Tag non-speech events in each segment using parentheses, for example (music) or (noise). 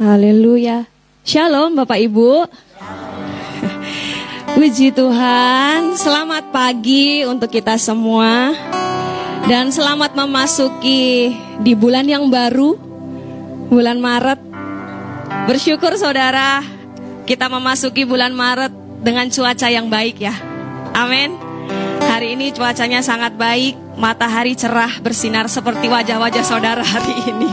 Haleluya. Shalom Bapak Ibu. Puji Tuhan, selamat pagi untuk kita semua. Dan selamat memasuki di bulan yang baru, bulan Maret. Bersyukur saudara, kita memasuki bulan Maret dengan cuaca yang baik ya. Amin. Hari ini cuacanya sangat baik, matahari cerah bersinar seperti wajah-wajah saudara hari ini.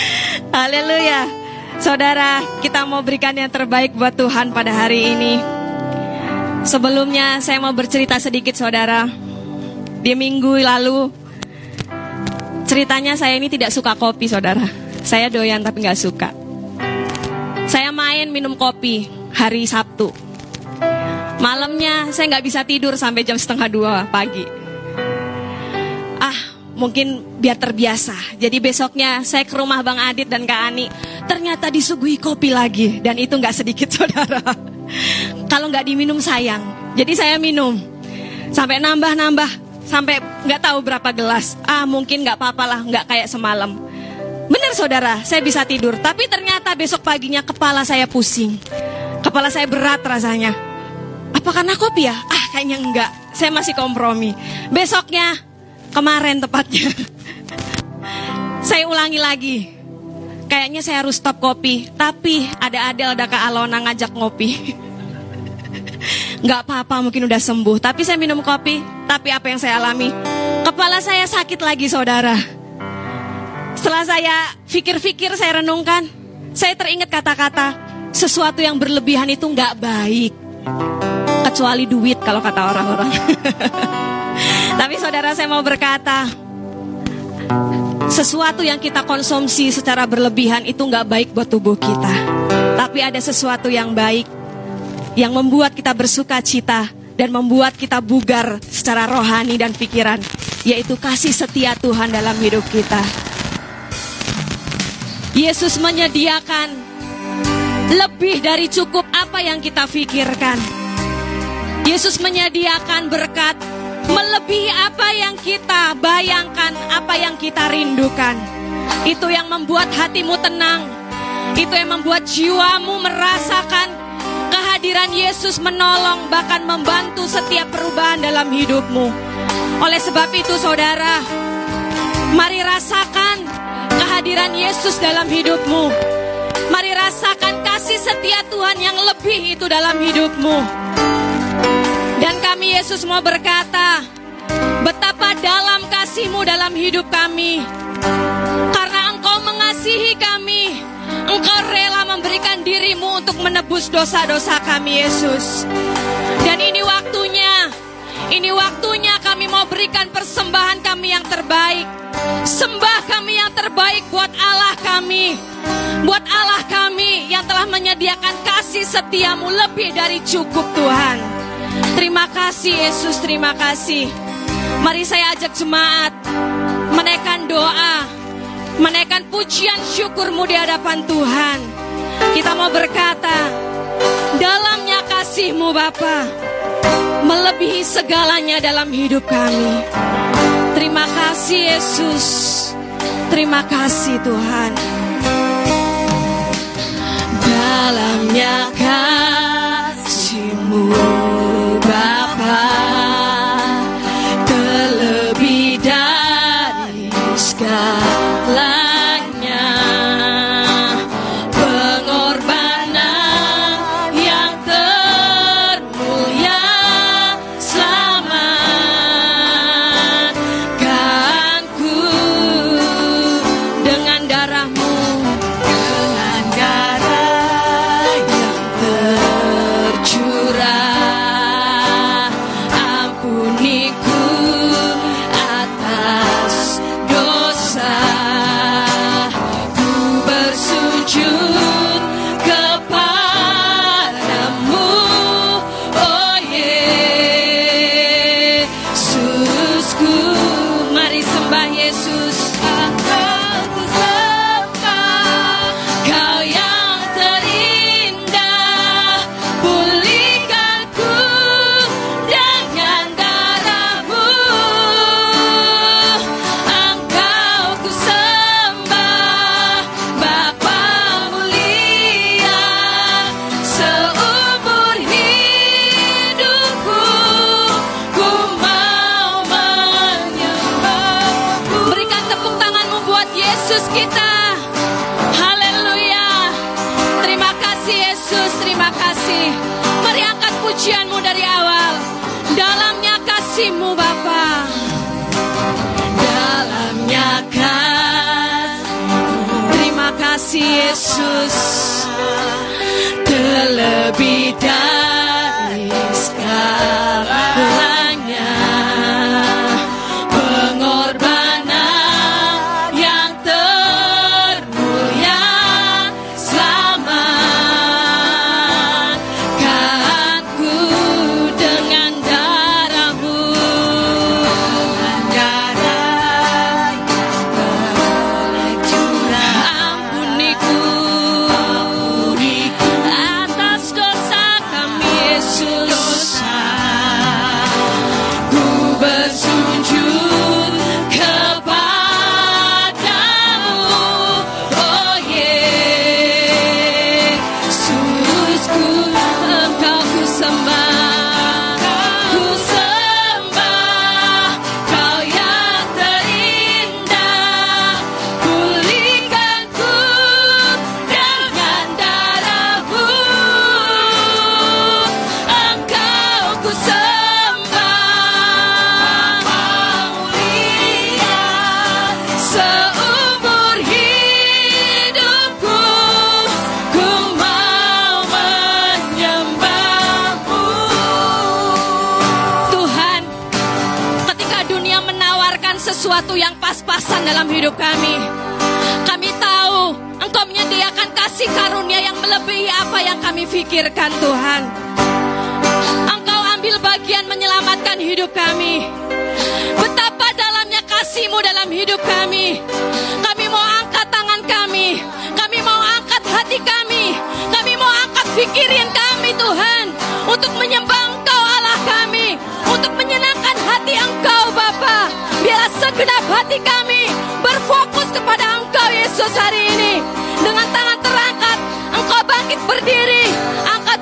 (laughs) Haleluya. Saudara, kita mau berikan yang terbaik buat Tuhan pada hari ini. Sebelumnya saya mau bercerita sedikit saudara. Di minggu lalu, ceritanya saya ini tidak suka kopi saudara. Saya doyan tapi nggak suka. Saya main minum kopi hari Sabtu. Malamnya saya nggak bisa tidur sampai jam setengah dua pagi. Mungkin biar terbiasa. Jadi besoknya saya ke rumah Bang Adit dan Kak Ani ternyata disuguhi kopi lagi dan itu nggak sedikit (laughs) saudara. Kalau nggak diminum sayang, jadi saya minum sampai nambah-nambah sampai nggak tahu berapa gelas. Ah mungkin nggak apa-apa lah, nggak kayak semalam. Benar saudara, saya bisa tidur, tapi ternyata besok paginya kepala saya pusing, kepala saya berat rasanya. Apa karena kopi ya? Ah kayaknya enggak, saya masih kompromi. Besoknya, kemarin tepatnya, saya ulangi lagi, kayaknya saya harus stop kopi. Tapi ada Adel, ada Kak Alona ngajak ngopi. Gak apa-apa mungkin udah sembuh. Tapi saya minum kopi. Tapi apa yang saya alami? Kepala saya sakit lagi saudara. Setelah saya pikir-pikir, saya renungkan. Saya teringat kata-kata. Sesuatu yang berlebihan itu gak baik. Kecuali duit kalau kata orang-orang. (laughs) Tapi saudara saya mau berkata, sesuatu yang kita konsumsi secara berlebihan itu nggak baik buat tubuh kita. Tapi ada sesuatu yang baik yang membuat kita bersuka cita dan membuat kita bugar secara rohani dan pikiran, yaitu kasih setia Tuhan dalam hidup kita. Yesus menyediakan lebih dari cukup apa yang kita pikirkan. Yesus menyediakan berkat melebihi apa yang kita bayangkan, apa yang kita rindukan. Itu yang membuat hatimu tenang. Itu yang membuat jiwamu merasakan kehadiran Yesus menolong bahkan membantu setiap perubahan dalam hidupmu. Oleh sebab itu saudara, mari rasakan kehadiran Yesus dalam hidupmu. Mari rasakan kasih setia Tuhan yang lebih itu dalam hidupmu. Dan kami Yesus mau berkata, betapa dalam kasihmu dalam hidup kami. Karena engkau mengasihi kami, engkau rela memberikan dirimu untuk menebus dosa-dosa kami Yesus. Dan ini waktunya, ini waktunya kami mau berikan persembahan kami yang terbaik. Sembah kami yang terbaik buat Allah kami. Buat Allah kami yang telah menyediakan kasih setiamu lebih dari cukup Tuhan. Terima kasih Yesus, terima kasih. Mari saya ajak jemaat menaikkan doa, menaikkan pujian syukurmu di hadapan Tuhan. Kita mau berkata, dalamnya kasihmu Bapa melebihi segalanya dalam hidup kami. Terima kasih Yesus, terima kasih Tuhan. Dalamnya kasihmu. Yesus. Terlebih pikirkan Tuhan Engkau ambil bagian menyelamatkan hidup kami. Betapa dalamnya kasihmu dalam hidup kami. Kami mau angkat tangan kami. Kami mau angkat hati kami. Kami mau angkat pikirin kami Tuhan. Untuk menyembah Engkau Allah kami. Untuk menyenangkan hati Engkau Bapa. Biarlah segenap hati kami berfokus kepada Engkau Yesus hari ini. Dengan tangan terangkat, Engkau bangkit berdiri.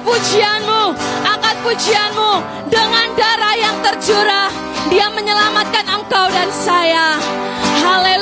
Pujianmu, angkat pujianmu dengan darah yang tercurah. Dia menyelamatkan engkau dan saya. Haleluya,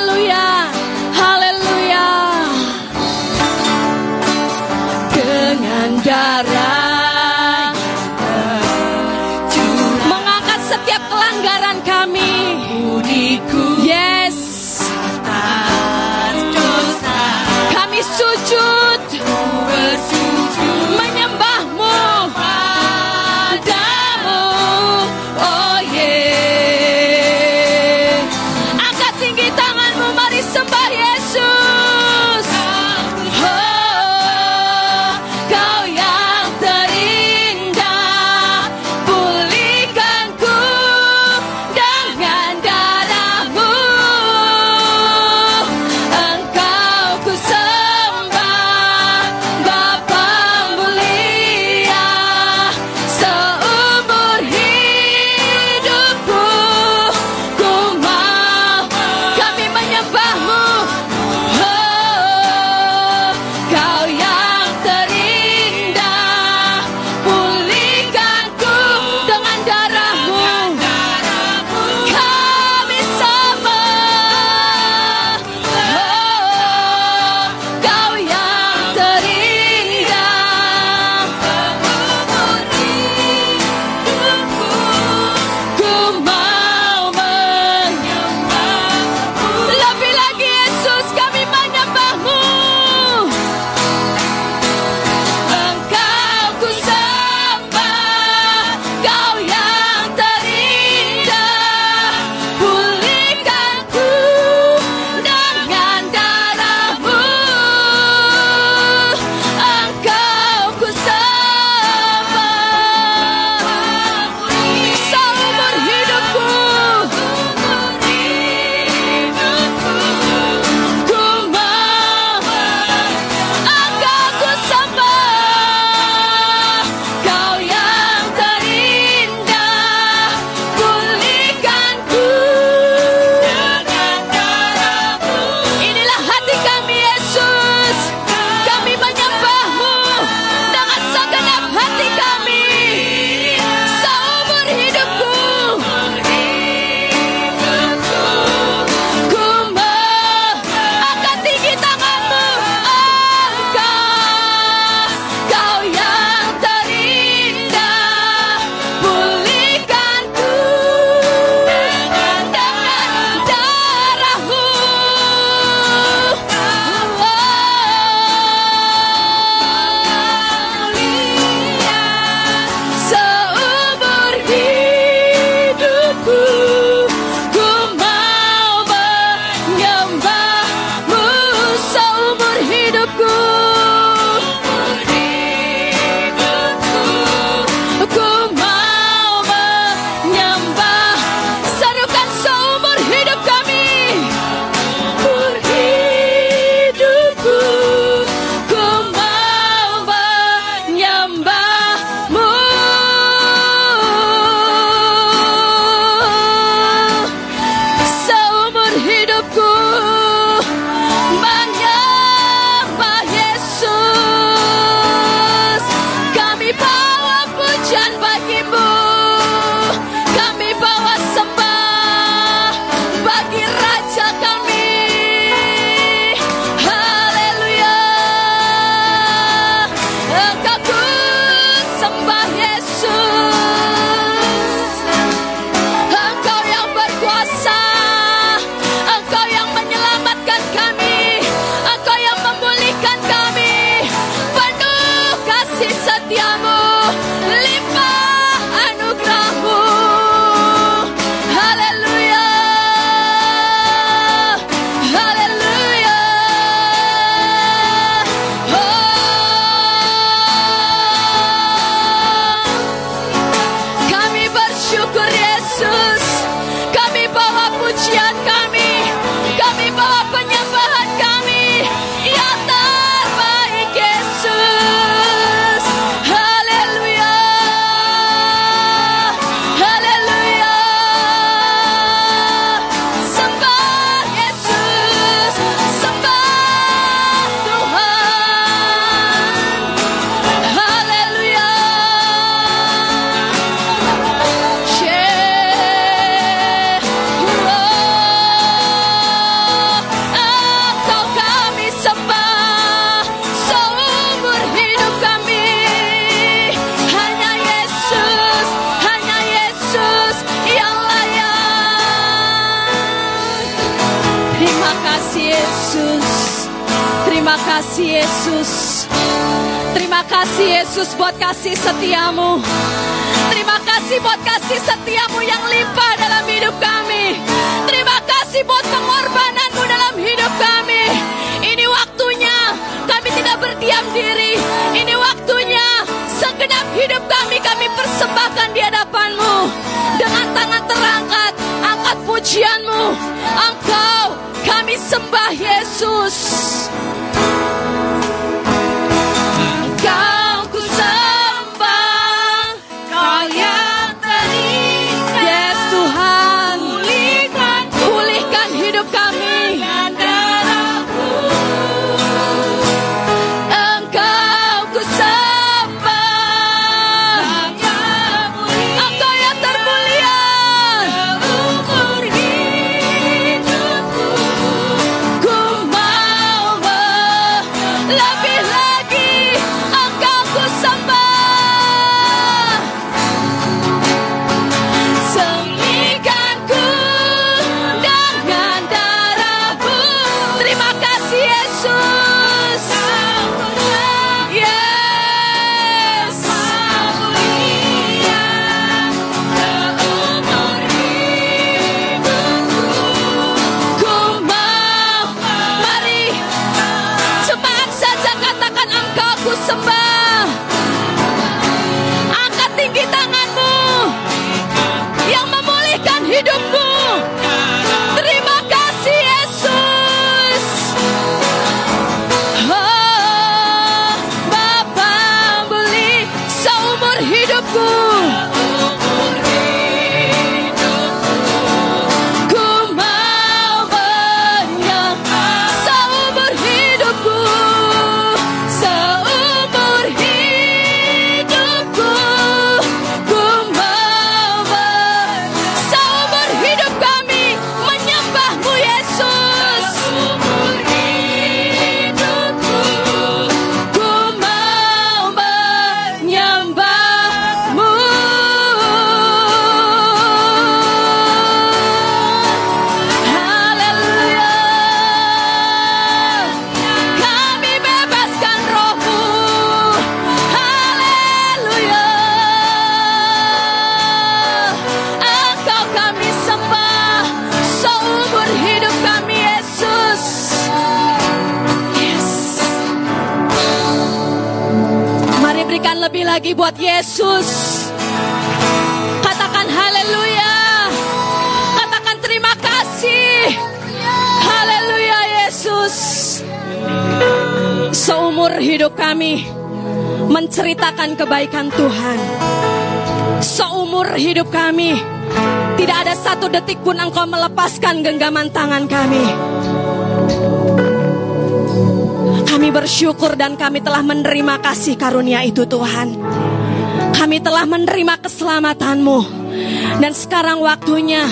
engkau melepaskan genggaman tangan kami. Kami bersyukur dan kami telah menerima kasih karunia itu Tuhan. Kami telah menerima keselamatanmu. Dan sekarang waktunya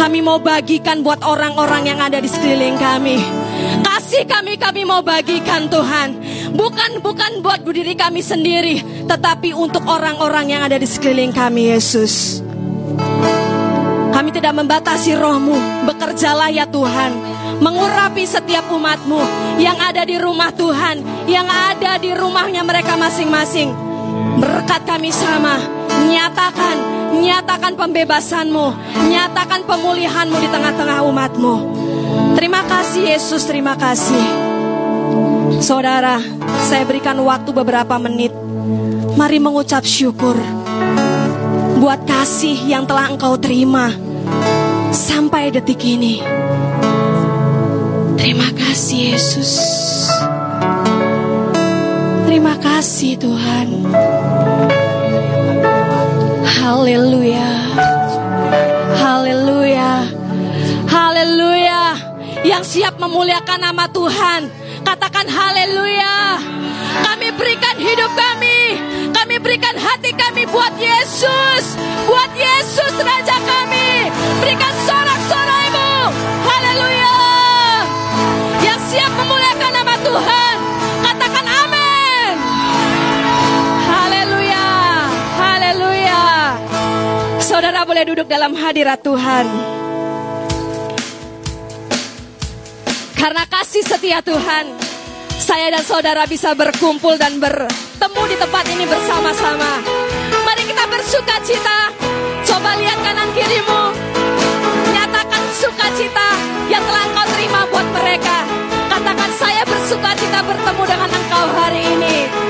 kami mau bagikan buat orang-orang yang ada di sekeliling kami. Kasih kami kami mau bagikan Tuhan. Bukan bukan buat diri kami sendiri, tetapi untuk orang-orang yang ada di sekeliling kami Yesus. Tidak membatasi rohmu, bekerjalah ya Tuhan. Mengurapi setiap umatmu yang ada di rumah Tuhan, yang ada di rumahnya mereka masing-masing. Berkat kami sama, nyatakan, nyatakan pembebasanmu, nyatakan pemulihanmu di tengah-tengah umatmu. Terima kasih Yesus, terima kasih. Saudara, saya berikan waktu beberapa menit. Mari mengucap syukur buat kasih yang telah engkau terima sampai detik ini. Terima kasih Yesus. Terima kasih Tuhan. Haleluya. Haleluya. Haleluya. Yang siap memuliakan nama Tuhan. Katakan haleluya. Kami berikan hidup kami. Kami berikan hati kami buat Yesus. Buat Yesus. Berikan sorak-soraimu. Haleluya. Yang siap memuliakan nama Tuhan. Katakan amin. Haleluya. Haleluya. Saudara boleh duduk dalam hadirat Tuhan. Karena kasih setia Tuhan, saya dan saudara bisa berkumpul dan bertemu di tempat ini bersama-sama. Mari kita bersuka cita. Coba lihat kanan kirimu sukacita yang telah engkau terima buat mereka. Katakan saya bersuka cita bertemu dengan engkau hari ini.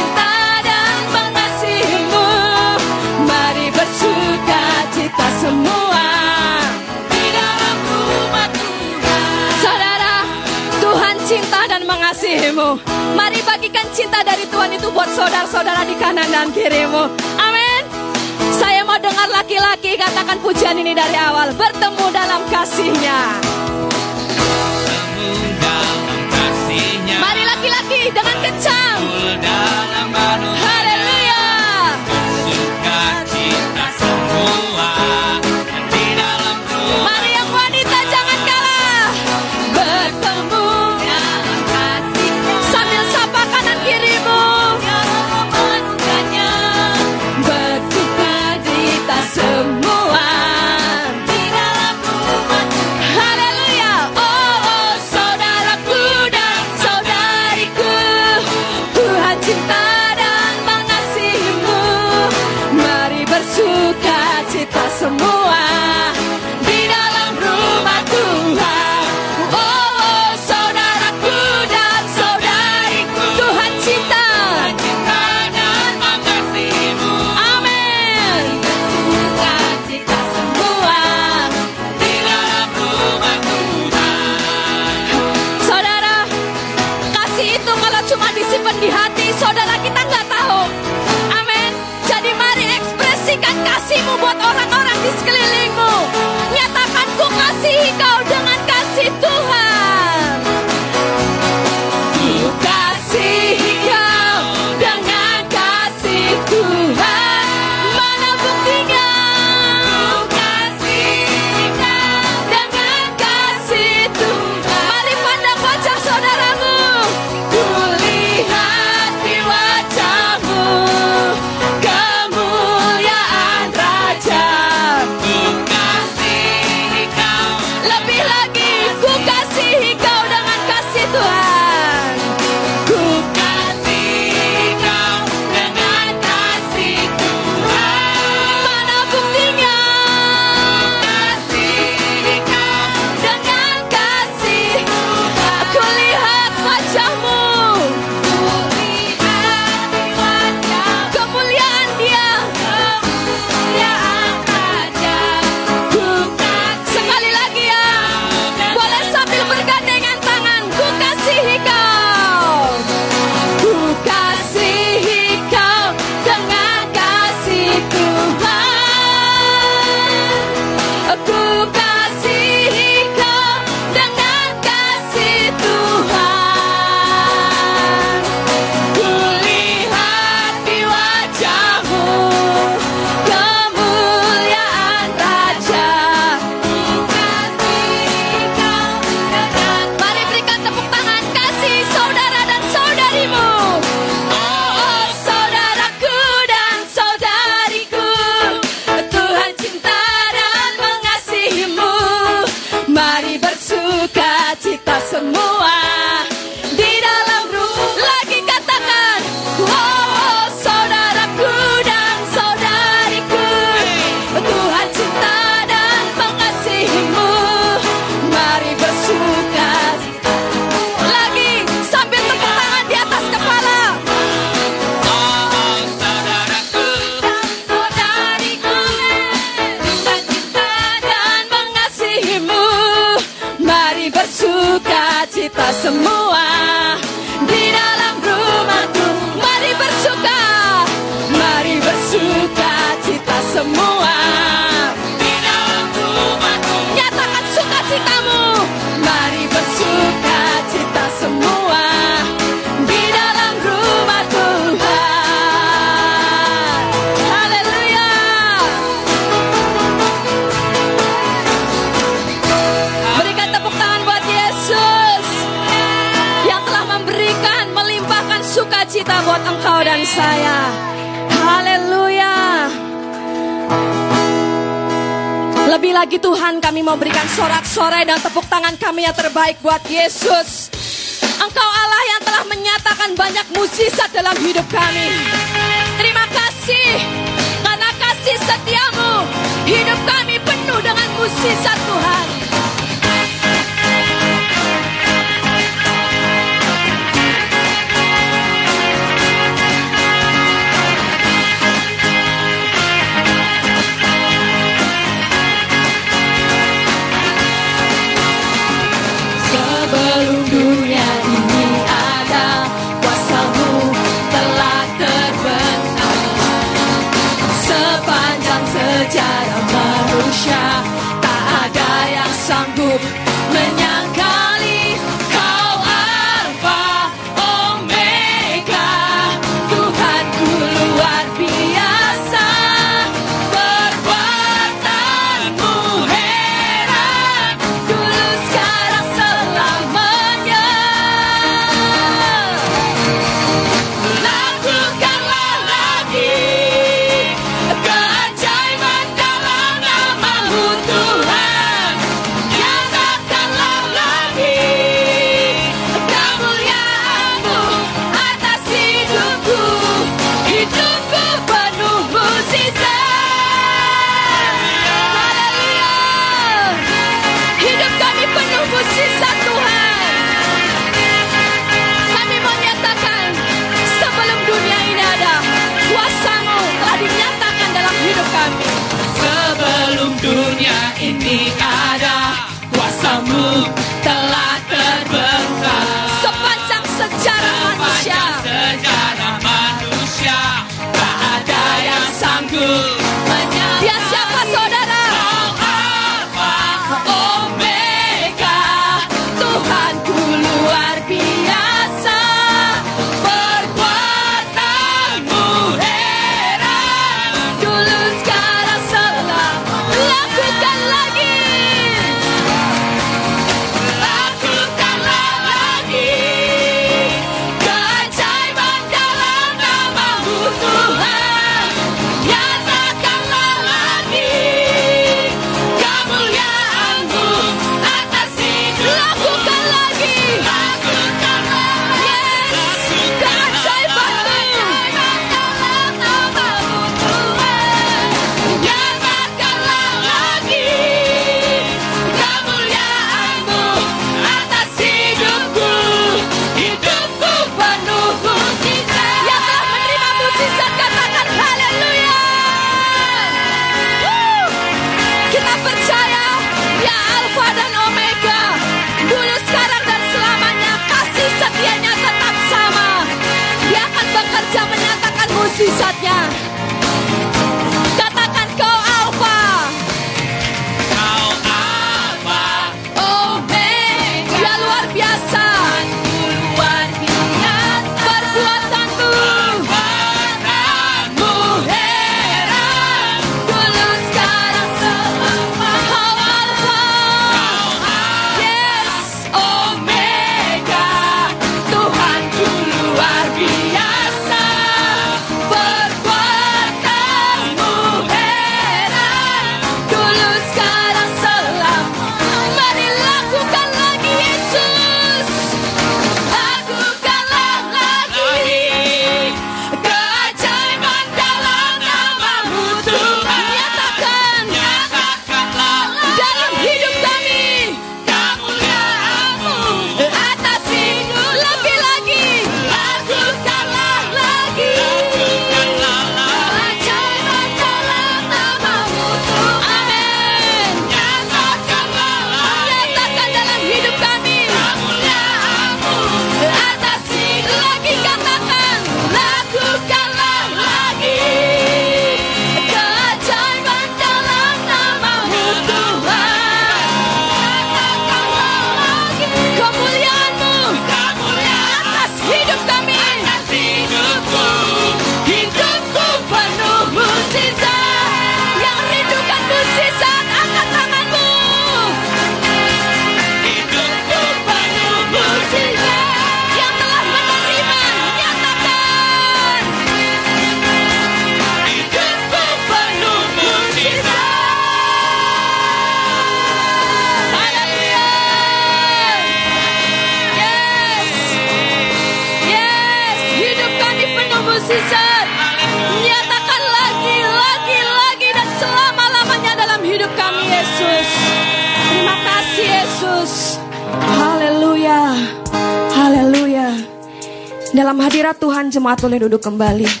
Boleh duduk kembali.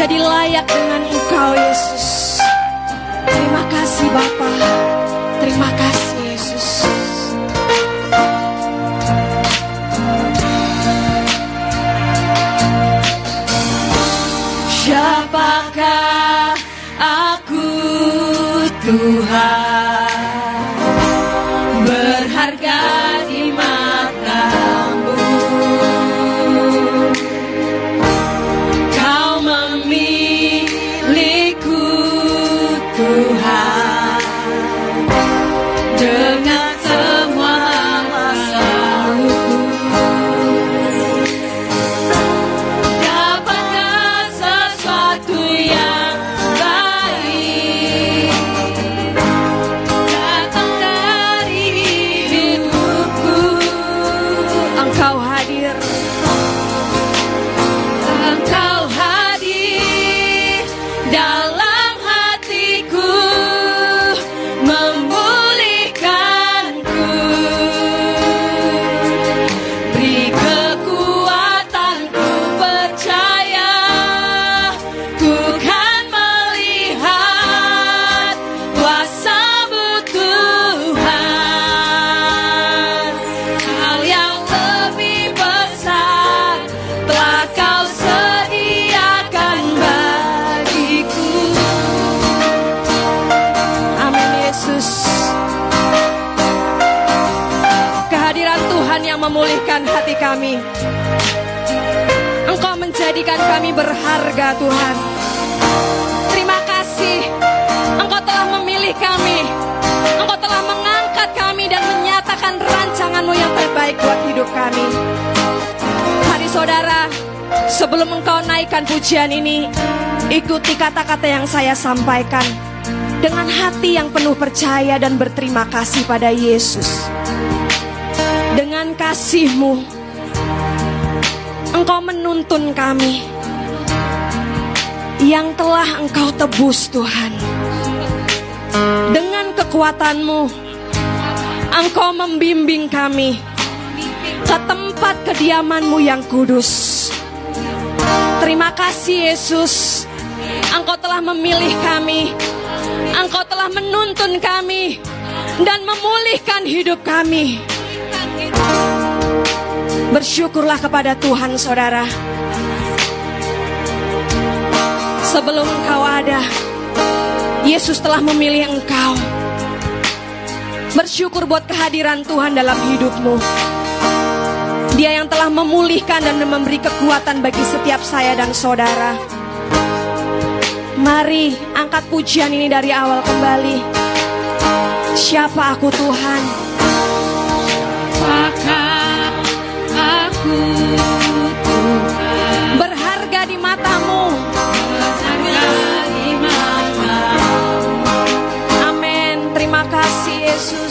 Menjadi layak dengan engkau Yesus menjadikan kami berharga Tuhan. Terima kasih. Engkau telah memilih kami. Engkau telah mengangkat kami dan menyatakan rancanganmu yang terbaik buat hidup kami. Mari saudara Sebelum engkau naikkan pujian ini Ikuti kata-kata yang saya sampaikan. Dengan hati yang penuh percaya dan berterima kasih pada Yesus. Dengan kasihmu Engkau menuntun kami Yang telah engkau tebus Tuhan. Dengan kekuatanmu Engkau membimbing kami Ke tempat kediamanmu yang kudus. Terima kasih Yesus. Engkau telah memilih kami. Engkau telah menuntun kami Dan memulihkan hidup kami Bersyukurlah kepada Tuhan saudara. Sebelum engkau ada Yesus telah memilih engkau. Bersyukur buat kehadiran Tuhan dalam hidupmu. Dia yang telah memulihkan dan memberi kekuatan bagi setiap saya dan saudara. Mari angkat pujian ini dari awal kembali. Siapa aku Tuhan? Terima kasih Yesus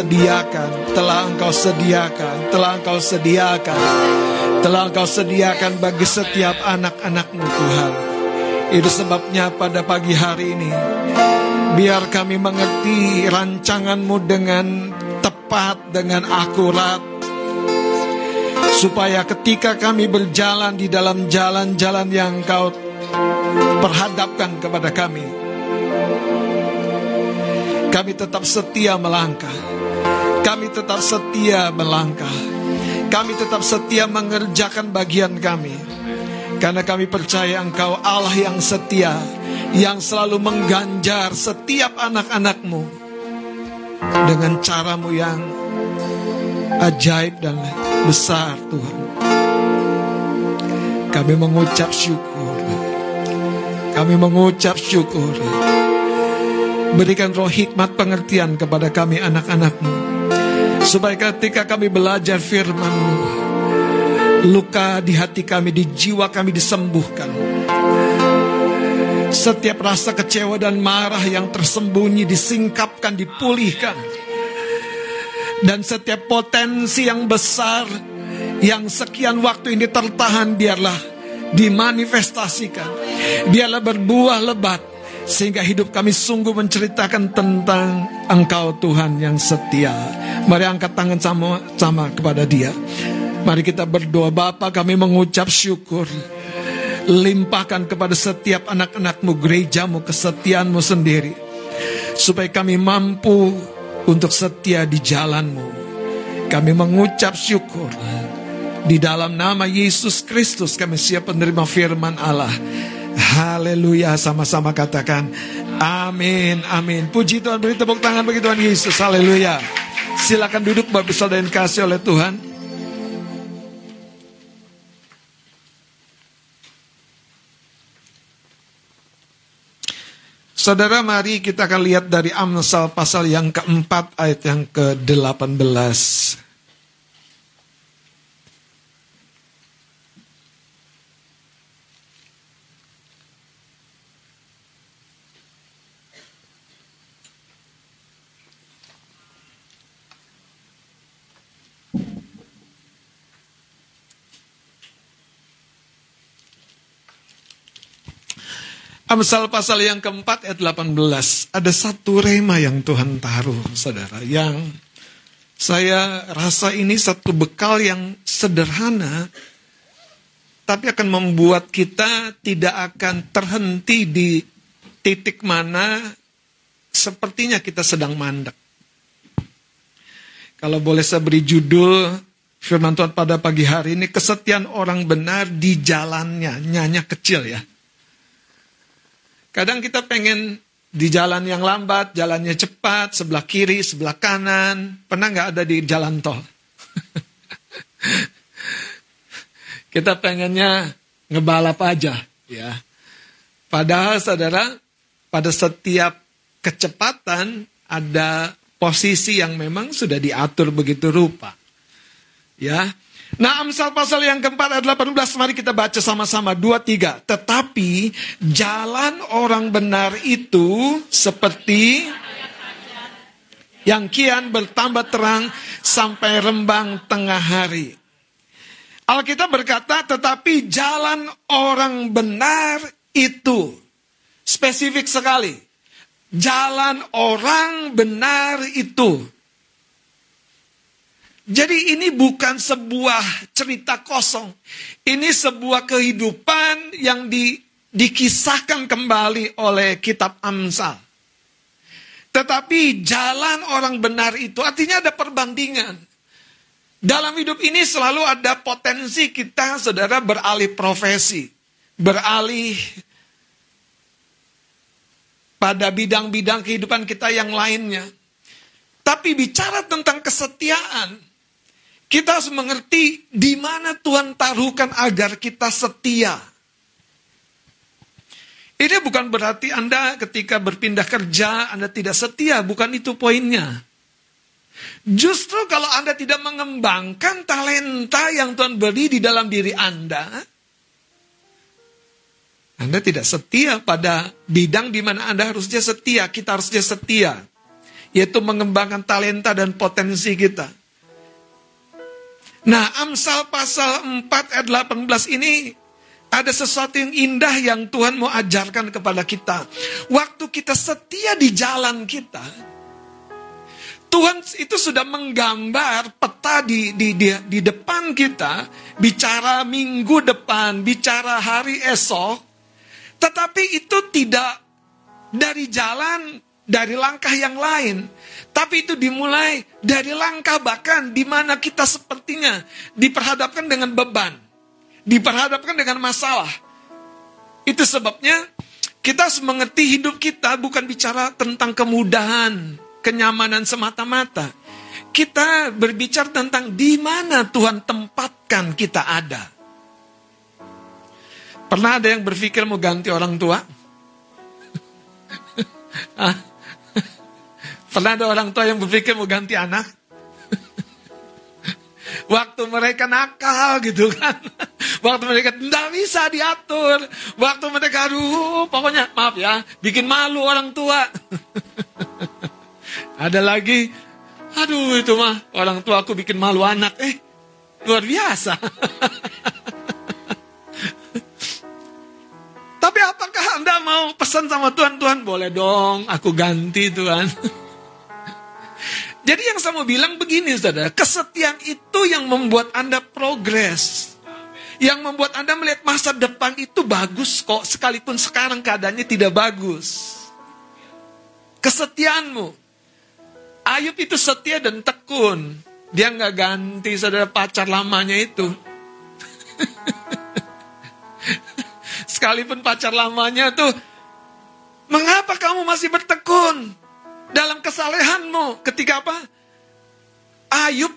sediakan, telah engkau sediakan, telah engkau sediakan, telah engkau sediakan bagi setiap anak-anakmu Tuhan. Itu sebabnya pada pagi hari ini, biar kami mengerti rancanganmu dengan tepat, dengan akurat, supaya ketika kami berjalan di dalam jalan-jalan yang kau perhadapkan kepada kami, kami tetap setia melangkah. Kami tetap setia melangkah. Kami tetap setia mengerjakan bagian kami. Karena kami percaya Engkau Allah yang setia, yang selalu mengganjar setiap anak-anakmu dengan caramu yang ajaib dan besar Tuhan. Kami mengucap syukur. Kami mengucap syukur. Berikan roh hikmat pengertian kepada kami anak-anakmu. Supaya ketika kami belajar firman-Mu, luka di hati kami, di jiwa kami disembuhkan. Setiap rasa kecewa dan marah yang tersembunyi disingkapkan, dipulihkan. Dan setiap potensi yang besar yang sekian waktu ini tertahan biarlah dimanifestasikan. Biarlah berbuah lebat sehingga hidup kami sungguh menceritakan tentang Engkau Tuhan yang setia. Mari angkat tangan sama sama kepada Dia. Mari kita berdoa Bapa kami mengucap syukur. Limpahkan kepada setiap anak-anakmu gerejamu kesetiaanmu sendiri. Supaya kami mampu untuk setia di jalanmu. Kami mengucap syukur. Di dalam nama Yesus Kristus kami siap menerima firman Allah. Haleluya sama-sama katakan amin amin. Puji Tuhan beri tepuk tangan bagi Tuhan Yesus. Haleluya. Silakan duduk Bapak Saudara yang kasih oleh Tuhan. Saudara mari kita akan lihat dari Amsal pasal yang keempat ayat yang ke-18. Amsal pasal yang keempat ayat 18. Ada satu rema yang Tuhan taruh, saudara. Yang saya rasa ini satu bekal yang sederhana. Tapi akan membuat kita tidak akan terhenti di titik mana sepertinya kita sedang mandek. Kalau boleh saya beri judul firman Tuhan pada pagi hari ini. Kesetiaan orang benar di jalannya. Nyanya kecil ya. Kadang kita pengen di jalan yang lambat, jalannya cepat, sebelah kiri, sebelah kanan. Pernah nggak ada di jalan tol? (laughs) kita pengennya ngebalap aja, ya. Padahal saudara, pada setiap kecepatan ada posisi yang memang sudah diatur begitu rupa. Ya, Nah Amsal pasal yang keempat ayat 18 mari kita baca sama-sama dua tiga. Tetapi jalan orang benar itu seperti yang kian bertambah terang sampai rembang tengah hari. Alkitab berkata, tetapi jalan orang benar itu spesifik sekali. Jalan orang benar itu. Jadi ini bukan sebuah cerita kosong. Ini sebuah kehidupan yang di, dikisahkan kembali oleh kitab Amsal. Tetapi jalan orang benar itu artinya ada perbandingan. Dalam hidup ini selalu ada potensi kita saudara beralih profesi. Beralih pada bidang-bidang kehidupan kita yang lainnya. Tapi bicara tentang kesetiaan, kita harus mengerti di mana Tuhan taruhkan agar kita setia. Ini bukan berarti Anda ketika berpindah kerja Anda tidak setia, bukan itu poinnya. Justru kalau Anda tidak mengembangkan talenta yang Tuhan beri di dalam diri Anda, anda tidak setia pada bidang di mana Anda harusnya setia, kita harusnya setia. Yaitu mengembangkan talenta dan potensi kita. Nah, Amsal pasal 4 ayat 18 ini ada sesuatu yang indah yang Tuhan mau ajarkan kepada kita. Waktu kita setia di jalan kita, Tuhan itu sudah menggambar peta di, di, di, di depan kita, bicara minggu depan, bicara hari esok, tetapi itu tidak dari jalan, dari langkah yang lain. Tapi itu dimulai dari langkah bahkan di mana kita sepertinya diperhadapkan dengan beban. Diperhadapkan dengan masalah. Itu sebabnya kita harus mengerti hidup kita bukan bicara tentang kemudahan, kenyamanan semata-mata. Kita berbicara tentang di mana Tuhan tempatkan kita ada. Pernah ada yang berpikir mau ganti orang tua? (laughs) Pernah ada orang tua yang berpikir mau ganti anak? (laughs) Waktu mereka nakal gitu kan. (laughs) Waktu mereka tidak bisa diatur. Waktu mereka aduh pokoknya maaf ya. Bikin malu orang tua. (laughs) ada lagi. Aduh itu mah orang tua aku bikin malu anak. Eh luar biasa. Tapi apakah Anda mau pesan sama Tuhan? Tuhan boleh dong, aku ganti Tuhan. Jadi yang saya mau bilang begini saudara, kesetiaan itu yang membuat Anda progres. Yang membuat Anda melihat masa depan itu bagus kok, sekalipun sekarang keadaannya tidak bagus. Kesetiaanmu. Ayub itu setia dan tekun. Dia nggak ganti saudara pacar lamanya itu. (laughs) Sekalipun pacar lamanya tuh, mengapa kamu masih bertekun dalam kesalehanmu? Ketika apa? Ayub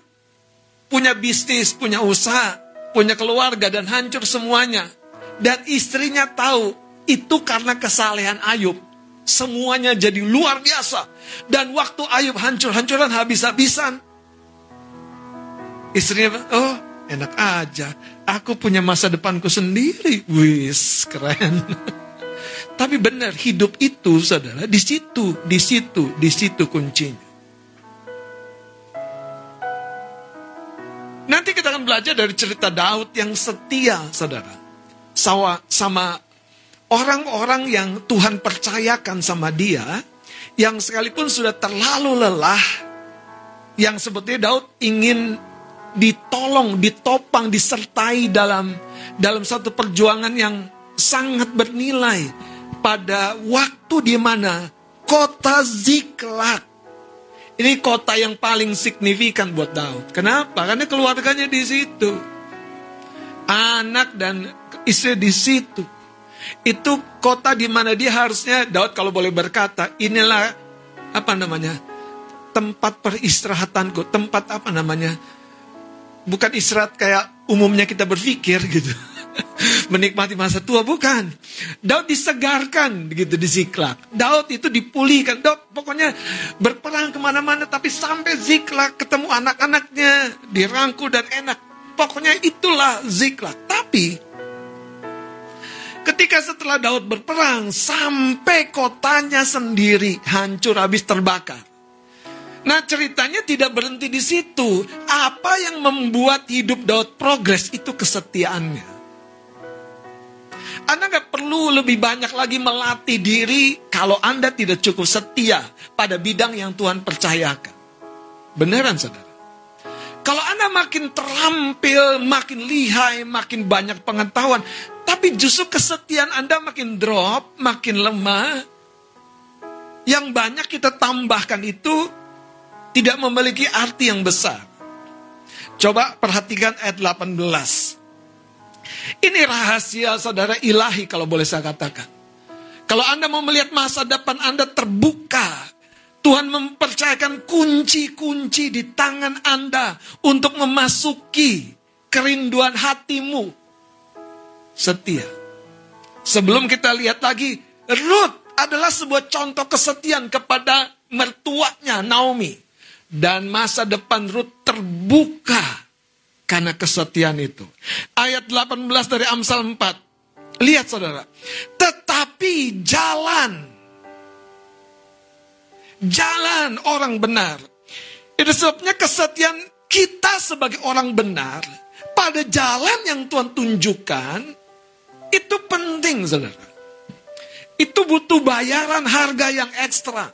punya bisnis, punya usaha, punya keluarga dan hancur semuanya. Dan istrinya tahu itu karena kesalehan Ayub. Semuanya jadi luar biasa. Dan waktu Ayub hancur-hancuran habis-habisan. Istrinya, oh enak aja. Aku punya masa depanku sendiri. Wis, keren. (laughs) Tapi benar, hidup itu saudara, di situ, di situ, di situ kuncinya. Nanti kita akan belajar dari cerita Daud yang setia, saudara. Sama, sama orang-orang yang Tuhan percayakan sama dia, yang sekalipun sudah terlalu lelah, yang sebetulnya Daud ingin ditolong, ditopang, disertai dalam dalam satu perjuangan yang sangat bernilai pada waktu di mana kota Ziklag ini kota yang paling signifikan buat Daud. Kenapa? Karena keluarganya di situ. Anak dan istri di situ. Itu kota di mana dia harusnya Daud kalau boleh berkata, inilah apa namanya? tempat peristirahatanku, tempat apa namanya? bukan istirahat kayak umumnya kita berpikir gitu. (laughs) (laughs) Menikmati masa tua bukan. Daud disegarkan gitu di Ziklag. Daud itu dipulihkan. Daud pokoknya berperang ke mana-mana tapi sampai Ziklag ketemu anak-anaknya dirangkul dan enak. Pokoknya itulah Ziklag. Tapi ketika setelah Daud berperang sampai kotanya sendiri hancur habis terbakar. Nah ceritanya tidak berhenti di situ. Apa yang membuat hidup Daud progres itu kesetiaannya. Anda nggak perlu lebih banyak lagi melatih diri kalau Anda tidak cukup setia pada bidang yang Tuhan percayakan. Beneran saudara. Kalau Anda makin terampil, makin lihai, makin banyak pengetahuan, tapi justru kesetiaan Anda makin drop, makin lemah, yang banyak kita tambahkan itu tidak memiliki arti yang besar. Coba perhatikan ayat 18. Ini rahasia saudara ilahi kalau boleh saya katakan. Kalau Anda mau melihat masa depan Anda terbuka, Tuhan mempercayakan kunci-kunci di tangan Anda untuk memasuki kerinduan hatimu. Setia. Sebelum kita lihat lagi, Ruth adalah sebuah contoh kesetiaan kepada mertuanya Naomi. Dan masa depan Ruth terbuka karena kesetiaan itu. Ayat 18 dari Amsal 4. Lihat saudara. Tetapi jalan jalan orang benar. Itu sebabnya kesetiaan kita sebagai orang benar pada jalan yang Tuhan tunjukkan itu penting saudara. Itu butuh bayaran harga yang ekstra.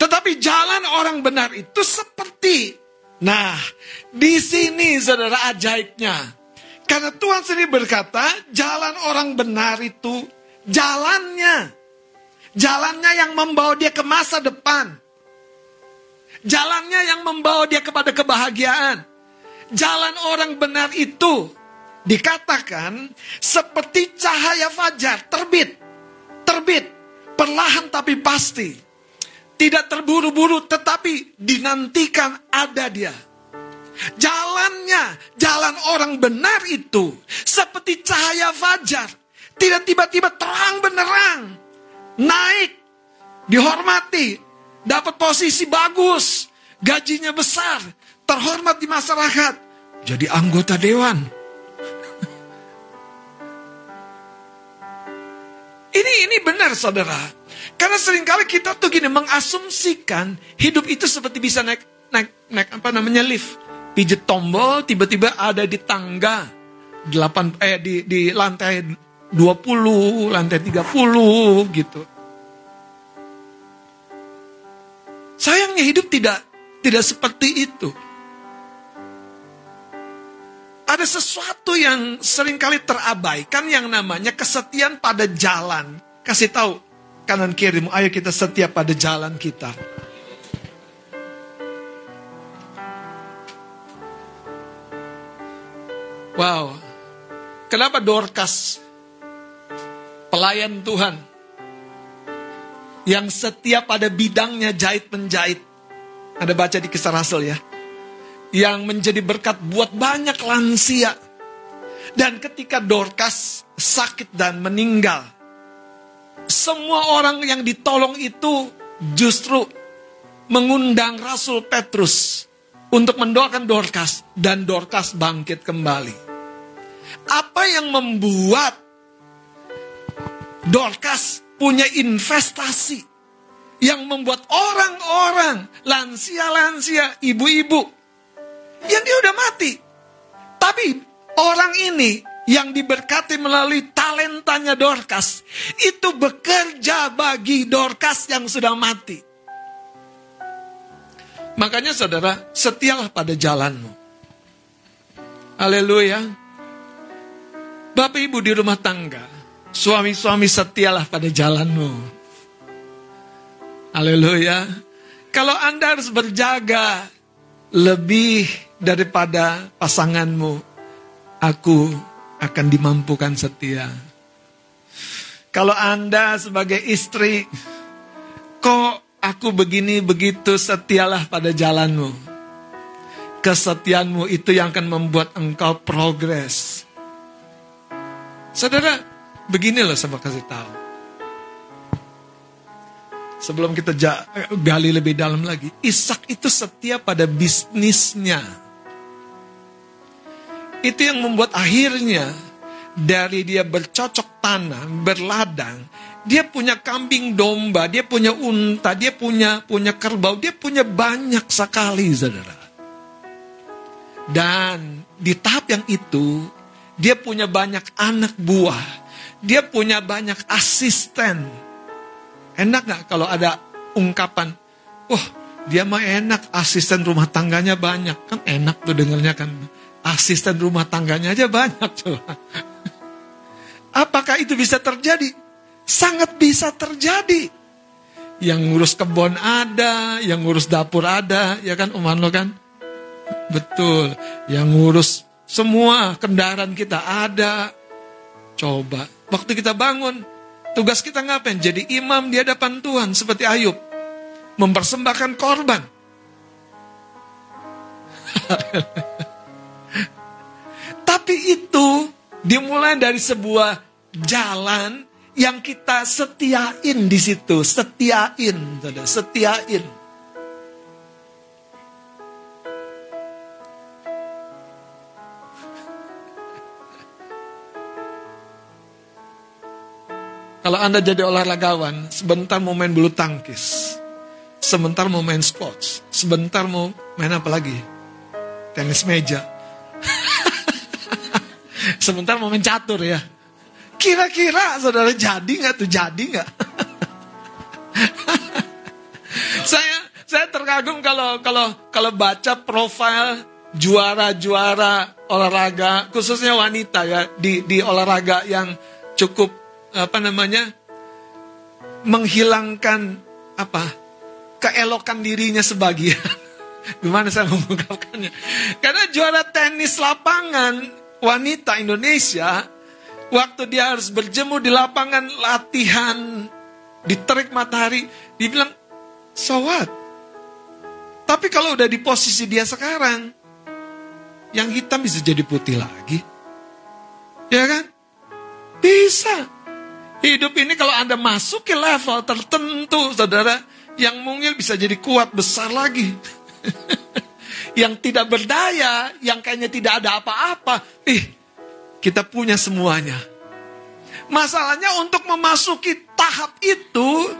Tetapi jalan orang benar itu seperti Nah, di sini saudara ajaibnya. Karena Tuhan sendiri berkata, jalan orang benar itu jalannya Jalannya yang membawa dia ke masa depan. Jalannya yang membawa dia kepada kebahagiaan. Jalan orang benar itu dikatakan seperti cahaya fajar terbit. Terbit, perlahan tapi pasti. Tidak terburu-buru tetapi dinantikan ada dia. Jalannya, jalan orang benar itu seperti cahaya fajar. Tidak tiba-tiba terang benerang naik, dihormati, dapat posisi bagus, gajinya besar, terhormat di masyarakat, jadi anggota dewan. (laughs) Ini ini benar saudara. Karena sering kali kita tuh gini mengasumsikan hidup itu seperti bisa naik naik naik apa namanya lift. Pijet tombol tiba-tiba ada di tangga 8 eh di di lantai 20, lantai 30 gitu. Sayangnya hidup tidak tidak seperti itu. Ada sesuatu yang sering kali terabaikan yang namanya kesetiaan pada jalan. Kasih tahu kanan kirimu, ayo kita setia pada jalan kita. Wow, kenapa Dorcas pelayan Tuhan yang setiap pada bidangnya jahit menjahit. Ada baca di kisah Rasul ya. Yang menjadi berkat buat banyak lansia. Dan ketika Dorcas sakit dan meninggal, semua orang yang ditolong itu justru mengundang Rasul Petrus untuk mendoakan Dorcas dan Dorcas bangkit kembali. Apa yang membuat Dorcas punya investasi yang membuat orang-orang lansia-lansia, ibu-ibu yang dia udah mati. Tapi orang ini yang diberkati melalui talentanya Dorcas itu bekerja bagi Dorcas yang sudah mati. Makanya saudara, setialah pada jalanmu. Haleluya. Bapak ibu di rumah tangga, Suami-suami setialah pada jalanmu. Haleluya. Kalau Anda harus berjaga lebih daripada pasanganmu, aku akan dimampukan setia. Kalau Anda sebagai istri, kok aku begini begitu setialah pada jalanmu. Kesetiaanmu itu yang akan membuat engkau progres. Saudara, Begini loh saya kasih tahu. sebelum kita gali lebih dalam lagi, Ishak itu setia pada bisnisnya. Itu yang membuat akhirnya dari dia bercocok tanam, berladang, dia punya kambing domba, dia punya unta, dia punya punya kerbau, dia punya banyak sekali, saudara. Dan di tahap yang itu, dia punya banyak anak buah, dia punya banyak asisten. Enak nggak kalau ada ungkapan, wah dia mah enak, asisten rumah tangganya banyak. Kan enak tuh dengernya kan. Asisten rumah tangganya aja banyak coba. Apakah itu bisa terjadi? Sangat bisa terjadi. Yang ngurus kebun ada, yang ngurus dapur ada, ya kan uman lo kan? Betul. Yang ngurus semua kendaraan kita ada. Coba, waktu kita bangun, tugas kita ngapain? Jadi imam di hadapan Tuhan seperti Ayub. Mempersembahkan korban. (laughs) Tapi itu dimulai dari sebuah jalan yang kita setiain di situ, setiain, setiain. (laughs) Kalau Anda jadi olahragawan, sebentar mau main bulu tangkis, sebentar mau main sports, sebentar mau main apa lagi? Tenis meja. Sebentar mau main catur ya. Kira-kira saudara jadi nggak tuh? Jadi nggak? (laughs) saya saya terkagum kalau kalau kalau baca profil juara-juara olahraga khususnya wanita ya di di olahraga yang cukup apa namanya menghilangkan apa keelokan dirinya sebagian. (laughs) Gimana saya mengungkapkannya? Karena juara tenis lapangan wanita Indonesia waktu dia harus berjemur di lapangan latihan di terik matahari, dibilang so what? Tapi kalau udah di posisi dia sekarang, yang hitam bisa jadi putih lagi. Ya kan? Bisa. Hidup ini kalau Anda masuk ke level tertentu, saudara, yang mungil bisa jadi kuat besar lagi. (laughs) yang tidak berdaya, yang kayaknya tidak ada apa-apa. Ih, kita punya semuanya. Masalahnya untuk memasuki tahap itu,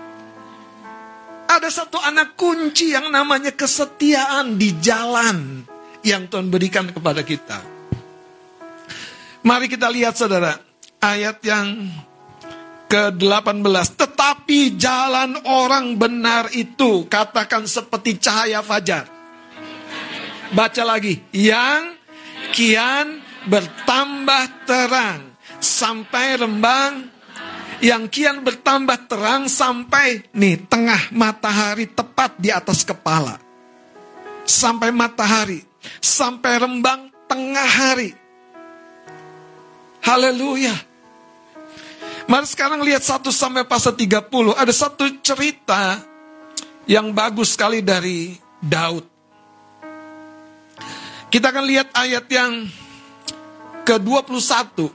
ada satu anak kunci yang namanya kesetiaan di jalan yang Tuhan berikan kepada kita. Mari kita lihat saudara, ayat yang ke-18. Tetapi jalan orang benar itu, katakan seperti cahaya fajar. Baca lagi, yang kian bertambah terang sampai rembang yang kian bertambah terang sampai nih tengah matahari tepat di atas kepala. Sampai matahari, sampai rembang tengah hari. Haleluya. Mari sekarang lihat 1 sampai pasal 30. Ada satu cerita yang bagus sekali dari Daud. Kita akan lihat ayat yang ke-21.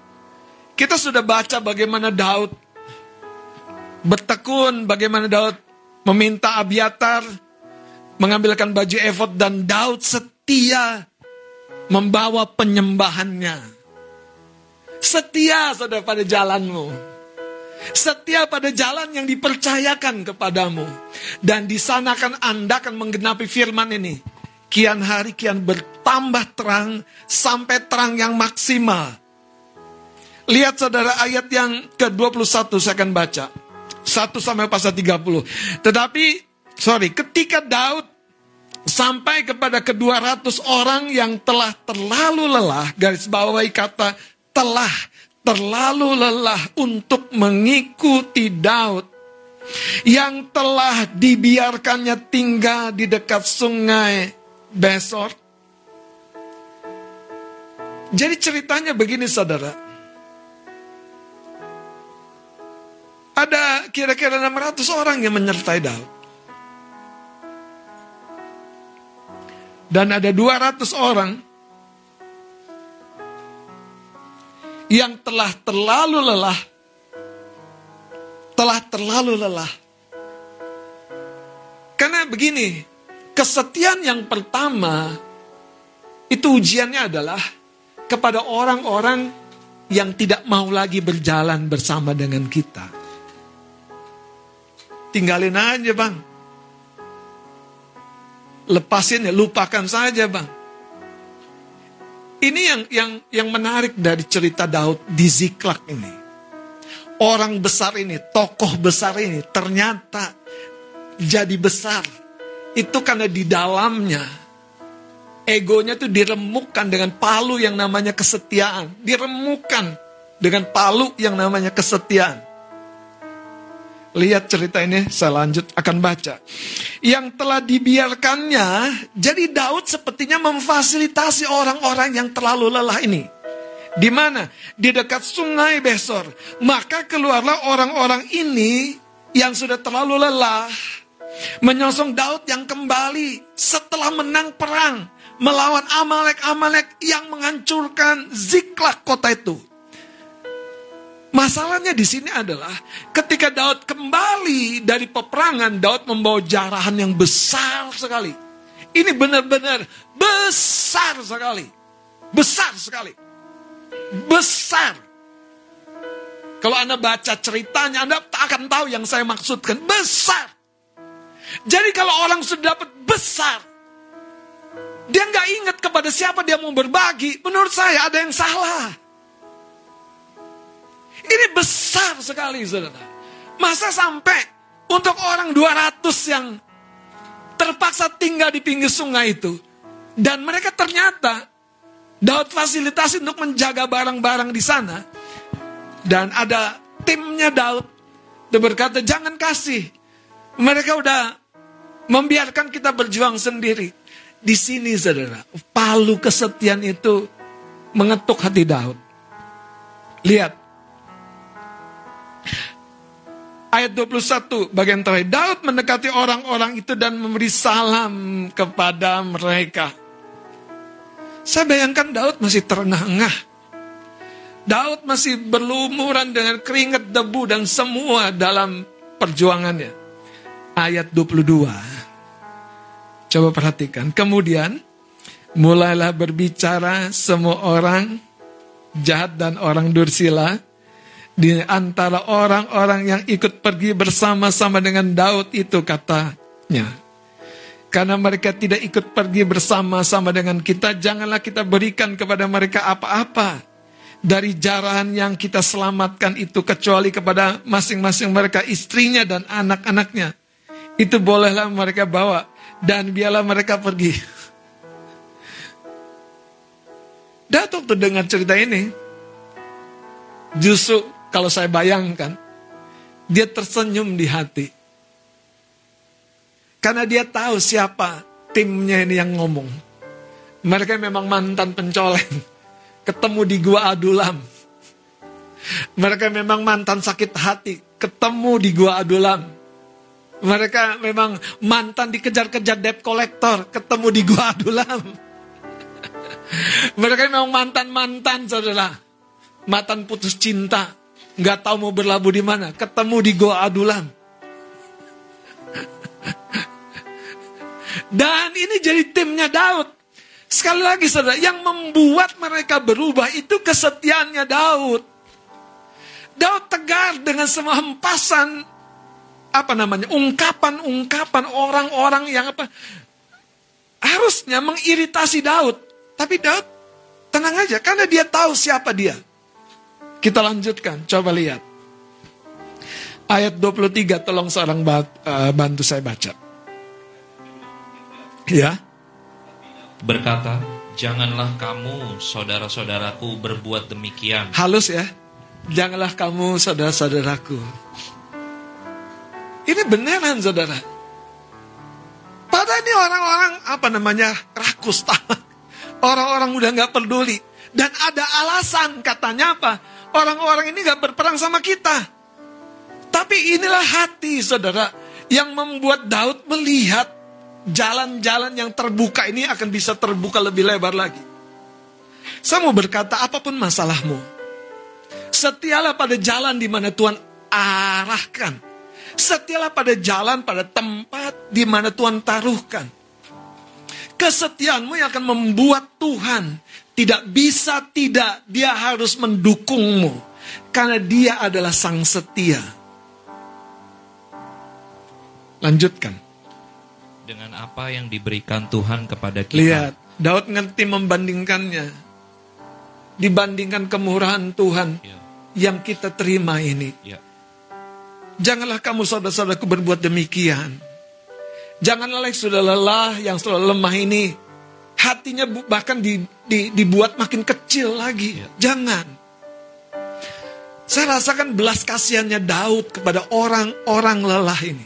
Kita sudah baca bagaimana Daud bertekun, bagaimana Daud meminta Abiatar mengambilkan baju efod dan Daud setia membawa penyembahannya. Setia saudara pada jalanmu. Setia pada jalan yang dipercayakan kepadamu. Dan di sana kan Anda akan menggenapi firman ini. Kian hari kian bertambah terang sampai terang yang maksimal. Lihat saudara ayat yang ke-21 saya akan baca. 1 sampai pasal 30. Tetapi, sorry, ketika Daud sampai kepada ke-200 orang yang telah terlalu lelah, garis bawahi kata telah terlalu lelah untuk mengikuti Daud yang telah dibiarkannya tinggal di dekat sungai Besor. Jadi ceritanya begini saudara. Ada kira-kira 600 orang yang menyertai Daud. Dan ada 200 orang yang telah terlalu lelah, telah terlalu lelah Artinya begini, kesetiaan yang pertama itu ujiannya adalah kepada orang-orang yang tidak mau lagi berjalan bersama dengan kita. Tinggalin aja bang. Lepasin ya, lupakan saja bang. Ini yang yang yang menarik dari cerita Daud di Ziklak ini. Orang besar ini, tokoh besar ini ternyata jadi besar. Itu karena di dalamnya egonya tuh diremukkan dengan palu yang namanya kesetiaan. Diremukkan dengan palu yang namanya kesetiaan. Lihat cerita ini, saya lanjut akan baca. Yang telah dibiarkannya, jadi Daud sepertinya memfasilitasi orang-orang yang terlalu lelah ini. Di mana? Di dekat sungai Besor. Maka keluarlah orang-orang ini yang sudah terlalu lelah. Menyosong Daud yang kembali setelah menang perang. Melawan Amalek-Amalek yang menghancurkan Ziklak kota itu. Masalahnya di sini adalah ketika Daud kembali dari peperangan, Daud membawa jarahan yang besar sekali. Ini benar-benar besar sekali. Besar sekali besar. Kalau Anda baca ceritanya, Anda tak akan tahu yang saya maksudkan. Besar. Jadi kalau orang sudah dapat besar, dia nggak ingat kepada siapa dia mau berbagi. Menurut saya ada yang salah. Ini besar sekali, saudara. Masa sampai untuk orang 200 yang terpaksa tinggal di pinggir sungai itu. Dan mereka ternyata Daud fasilitasi untuk menjaga barang-barang di sana. Dan ada timnya Daud. Dia berkata, jangan kasih. Mereka udah membiarkan kita berjuang sendiri. Di sini saudara, palu kesetiaan itu mengetuk hati Daud. Lihat. Ayat 21 bagian terakhir. Daud mendekati orang-orang itu dan memberi salam kepada mereka. Saya bayangkan Daud masih terengah-engah. Daud masih berlumuran dengan keringat debu dan semua dalam perjuangannya. Ayat 22. Coba perhatikan. Kemudian mulailah berbicara semua orang jahat dan orang dursila di antara orang-orang yang ikut pergi bersama-sama dengan Daud itu katanya. Karena mereka tidak ikut pergi bersama-sama dengan kita, janganlah kita berikan kepada mereka apa-apa dari jarahan yang kita selamatkan itu kecuali kepada masing-masing mereka istrinya dan anak-anaknya. Itu bolehlah mereka bawa dan biarlah mereka pergi. Datuk tuh dengar cerita ini. Justru kalau saya bayangkan, dia tersenyum di hati. Karena dia tahu siapa timnya ini yang ngomong. Mereka memang mantan pencoleng. Ketemu di gua Adulam. Mereka memang mantan sakit hati. Ketemu di gua Adulam. Mereka memang mantan dikejar-kejar debt collector. Ketemu di gua Adulam. Mereka memang mantan-mantan saudara. Mantan putus cinta. Nggak tahu mau berlabuh di mana. Ketemu di gua Adulam. Dan ini jadi timnya Daud. Sekali lagi saudara, yang membuat mereka berubah itu kesetiaannya Daud. Daud tegar dengan semua hempasan apa namanya ungkapan-ungkapan orang-orang yang apa harusnya mengiritasi Daud. Tapi Daud tenang aja karena dia tahu siapa dia. Kita lanjutkan, coba lihat. Ayat 23 tolong seorang eh, bantu saya baca. Ya. Berkata, janganlah kamu saudara-saudaraku berbuat demikian. Halus ya. Janganlah kamu saudara-saudaraku. Ini beneran saudara. Padahal ini orang-orang apa namanya rakus Orang-orang udah nggak peduli. Dan ada alasan katanya apa? Orang-orang ini nggak berperang sama kita. Tapi inilah hati saudara yang membuat Daud melihat jalan-jalan yang terbuka ini akan bisa terbuka lebih lebar lagi. Saya mau berkata apa pun masalahmu. Setialah pada jalan di mana Tuhan arahkan. Setialah pada jalan, pada tempat di mana Tuhan taruhkan. Kesetiaanmu yang akan membuat Tuhan tidak bisa tidak, dia harus mendukungmu. Karena dia adalah sang setia. Lanjutkan. Dengan apa yang diberikan Tuhan kepada kita. Lihat, Daud ngerti membandingkannya. Dibandingkan kemurahan Tuhan Ya, yang kita terima ini. ya. Janganlah kamu saudara-saudaraku berbuat demikian. Janganlah yang sudah lelah, yang sudah lemah ini. Hatinya bahkan di- di- dibuat makin kecil lagi. Jangan. Saya rasakan belas kasihannya Daud kepada orang-orang lelah ini.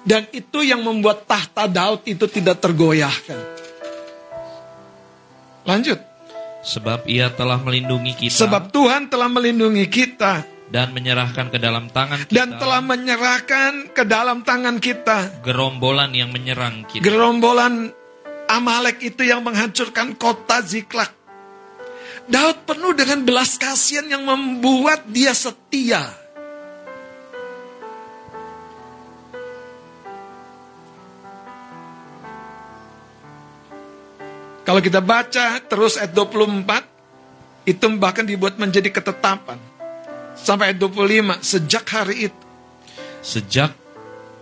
Dan itu yang membuat tahta Daud itu tidak tergoyahkan. Lanjut. Sebab ia telah melindungi kita Sebab Tuhan telah melindungi kita. Dan menyerahkan ke dalam tangan kita Dan telah menyerahkan ke dalam tangan kita. gerombolan yang menyerang kita. Gerombolan Amalek itu yang menghancurkan kota Ziklak. Daud penuh dengan belas kasihan yang membuat dia setia. Kalau kita baca terus ayat 24, itu bahkan dibuat menjadi ketetapan. Sampai ayat 25, sejak hari itu. Sejak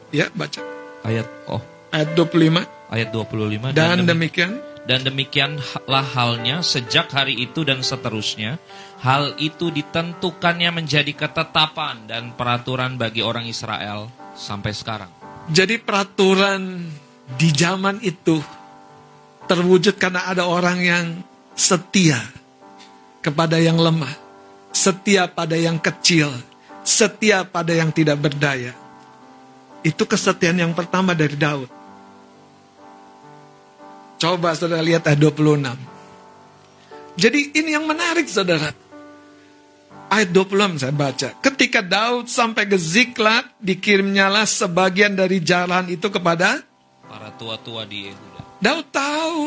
Ya, baca. ayat oh Ayat 25. ayat 25 Dan demi- demikian, Dan demikianlah halnya sejak hari itu dan seterusnya. Hal itu ditentukannya menjadi ketetapan dan peraturan bagi orang Israel sampai sekarang. Jadi peraturan di zaman itu terwujud karena ada orang yang setia kepada yang lemah, setia pada yang kecil, setia pada yang tidak berdaya. Itu kesetiaan yang pertama dari Daud. Coba saudara lihat ayat 26. Jadi ini yang menarik saudara. Ayat 26 saya baca. Ketika Daud sampai ke Ziklat, dikirimnyalah sebagian dari jalan itu kepada Para tua-tua di Yehuda. Daud tahu.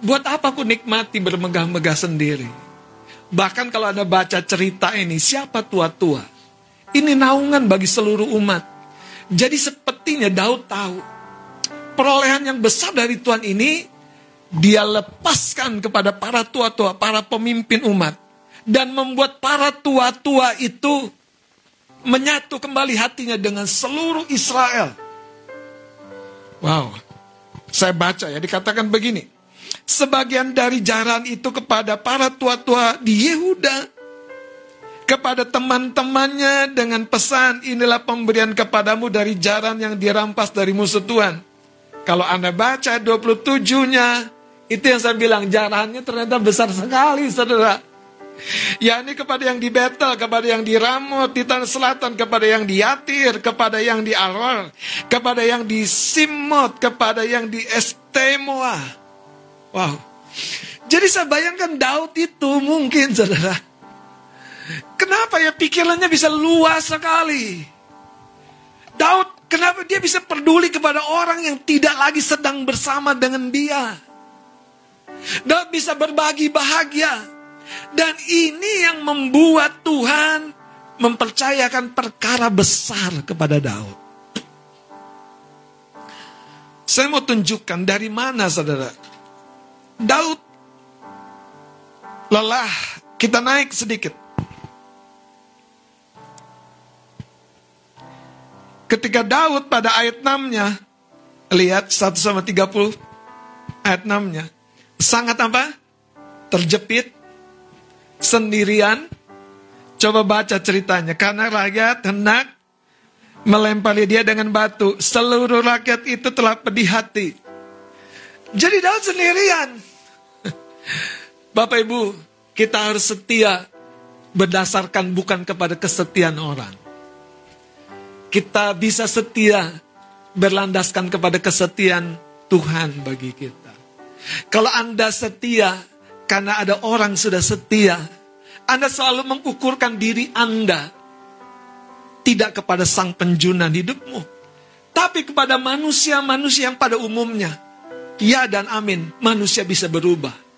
Buat apa aku nikmati bermegah-megah sendiri. Bahkan kalau Anda baca cerita ini, siapa tua-tua? Ini naungan bagi seluruh umat. Jadi sepertinya Daud tahu. Perolehan yang besar dari Tuhan ini, dia lepaskan kepada para tua-tua, para pemimpin umat. Dan membuat para tua-tua itu menyatu kembali hatinya dengan seluruh Israel. Wow. Saya baca ya, dikatakan begini. Sebagian dari jaran itu kepada para tua-tua di Yehuda. Kepada teman-temannya dengan pesan, inilah pemberian kepadamu dari jaran yang dirampas dari musuh Tuhan. Kalau Anda baca 27-nya, itu yang saya bilang, jarannya ternyata besar sekali, saudara. Ya ini kepada yang di Betel, kepada yang di Ramot, di Tanah Selatan, kepada yang di Yatir, kepada yang di Aror, kepada yang di Simot, kepada yang di Estemoa. Wow. Jadi saya bayangkan Daud itu mungkin (laughs) saudara. Kenapa ya pikirannya bisa luas sekali. Daud kenapa dia bisa peduli kepada orang yang tidak lagi sedang bersama dengan dia. Daud bisa berbagi bahagia. Dan ini yang membuat Tuhan mempercayakan perkara besar kepada Daud. Saya mau tunjukkan dari mana saudara. Daud lelah. Kita naik sedikit. Ketika Daud pada ayat 6-nya, lihat 1 sama 30, ayat 6-nya, sangat apa? Terjepit, sendirian. Coba baca ceritanya. Karena rakyat hendak melempari dia dengan batu. Seluruh rakyat itu telah pedih hati. Jadi Daud sendirian. Bapak Ibu, kita harus setia berdasarkan bukan kepada kesetiaan orang. Kita bisa setia berlandaskan kepada kesetiaan Tuhan bagi kita. Kalau Anda setia karena ada orang sudah setia, Anda selalu mengukurkan diri Anda tidak kepada sang penjunan hidupmu, tapi kepada manusia-manusia yang pada umumnya. Ya dan amin, manusia bisa berubah.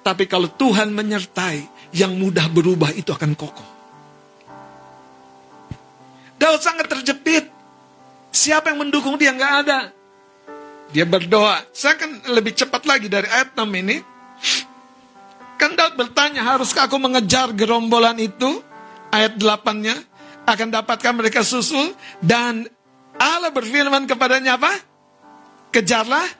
Tapi kalau Tuhan menyertai, yang mudah berubah itu akan kokoh. Daud sangat terjepit. Siapa yang mendukung dia? Nggak ada. Dia berdoa. Saya akan lebih cepat lagi dari ayat 6 ini. Kan Daud bertanya, haruskah aku mengejar gerombolan itu? Ayat 8-nya. Akan dapatkan mereka susul. Dan Allah berfirman kepadanya apa? Kejarlah.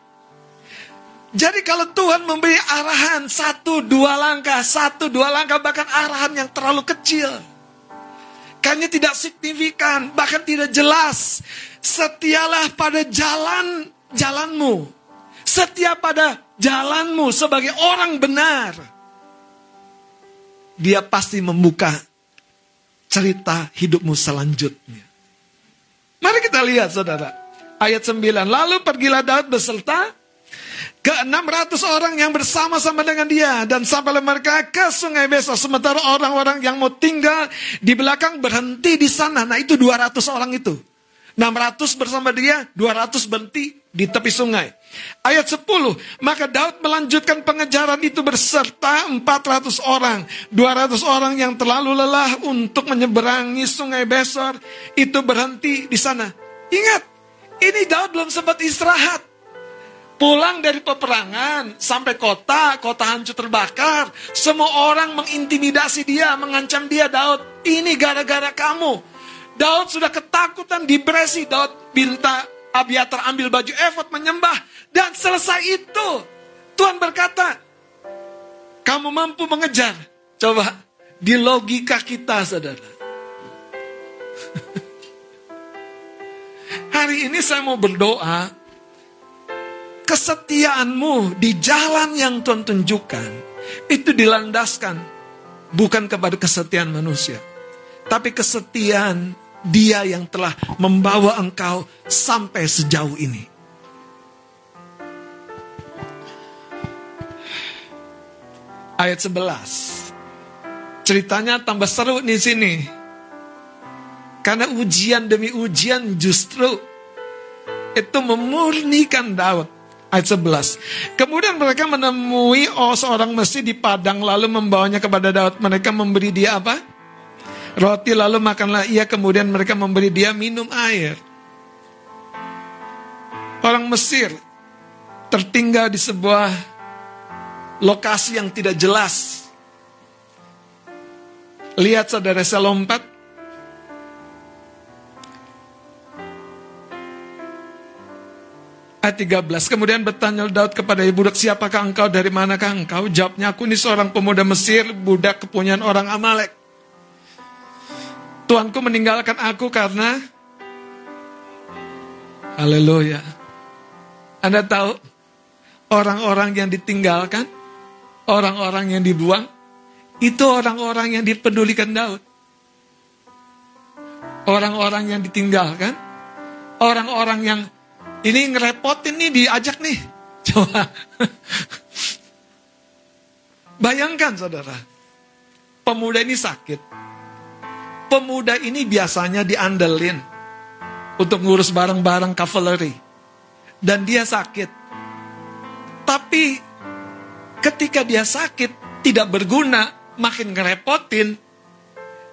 Jadi kalau Tuhan memberi arahan satu dua langkah, satu dua langkah bahkan arahan yang terlalu kecil. Kayaknya tidak signifikan, bahkan tidak jelas. Setialah pada jalan jalanmu. Setia pada jalanmu sebagai orang benar. Dia pasti membuka cerita hidupmu selanjutnya. Mari kita lihat saudara. Ayat 9. Lalu pergilah Daud beserta ke 600 orang yang bersama-sama dengan dia. Dan sampailah mereka ke sungai Besor sementara orang-orang yang mau tinggal di belakang berhenti di sana. Nah itu 200 orang itu. 600 bersama dia 200 berhenti di tepi sungai. Ayat 10 maka Daud melanjutkan pengejaran itu berserta 400 orang. 200 orang yang terlalu lelah untuk menyeberangi sungai Besor itu berhenti di sana. Ingat ini Daud belum sempat istirahat Pulang dari peperangan sampai kota, kota hancur terbakar. Semua orang mengintimidasi dia, mengancam dia, Daud. Ini gara-gara kamu. Daud sudah ketakutan, depresi. Daud minta Abiatar ambil baju efod menyembah. Dan selesai itu, Tuhan berkata, kamu mampu mengejar. Coba, di logika kita, saudara. (laughs) Hari ini saya mau berdoa, kesetiaanmu di jalan yang Tuhan tunjukkan itu dilandaskan bukan kepada kesetiaan manusia, tapi kesetiaan Dia yang telah membawa engkau sampai sejauh ini. Ayat 11. Ceritanya tambah seru di sini. Karena ujian demi ujian justru itu memurnikan Daud ayat 11. Kemudian mereka menemui oh seorang Mesir di padang lalu membawanya kepada Daud. Mereka memberi dia apa? Roti lalu makanlah ia kemudian mereka memberi dia minum air. Orang Mesir tertinggal di sebuah lokasi yang tidak jelas. Lihat saudara saya lompat Ayat 13. Kemudian bertanya Daud kepada ibu budak, siapakah engkau, dari manakah engkau? Jawabnya, aku ini seorang pemuda Mesir, budak kepunyaan orang Amalek. Tuanku meninggalkan aku karena Haleluya. Anda tahu orang-orang yang ditinggalkan, orang-orang yang dibuang, itu orang-orang yang dipedulikan Daud. Orang-orang yang ditinggalkan, orang-orang yang ini ngerepotin nih diajak nih. (laughs) Coba. Bayangkan saudara. Pemuda ini sakit. Pemuda ini biasanya diandelin untuk ngurus barang-barang cavalry. Dan dia sakit. Tapi ketika dia sakit tidak berguna, makin ngerepotin,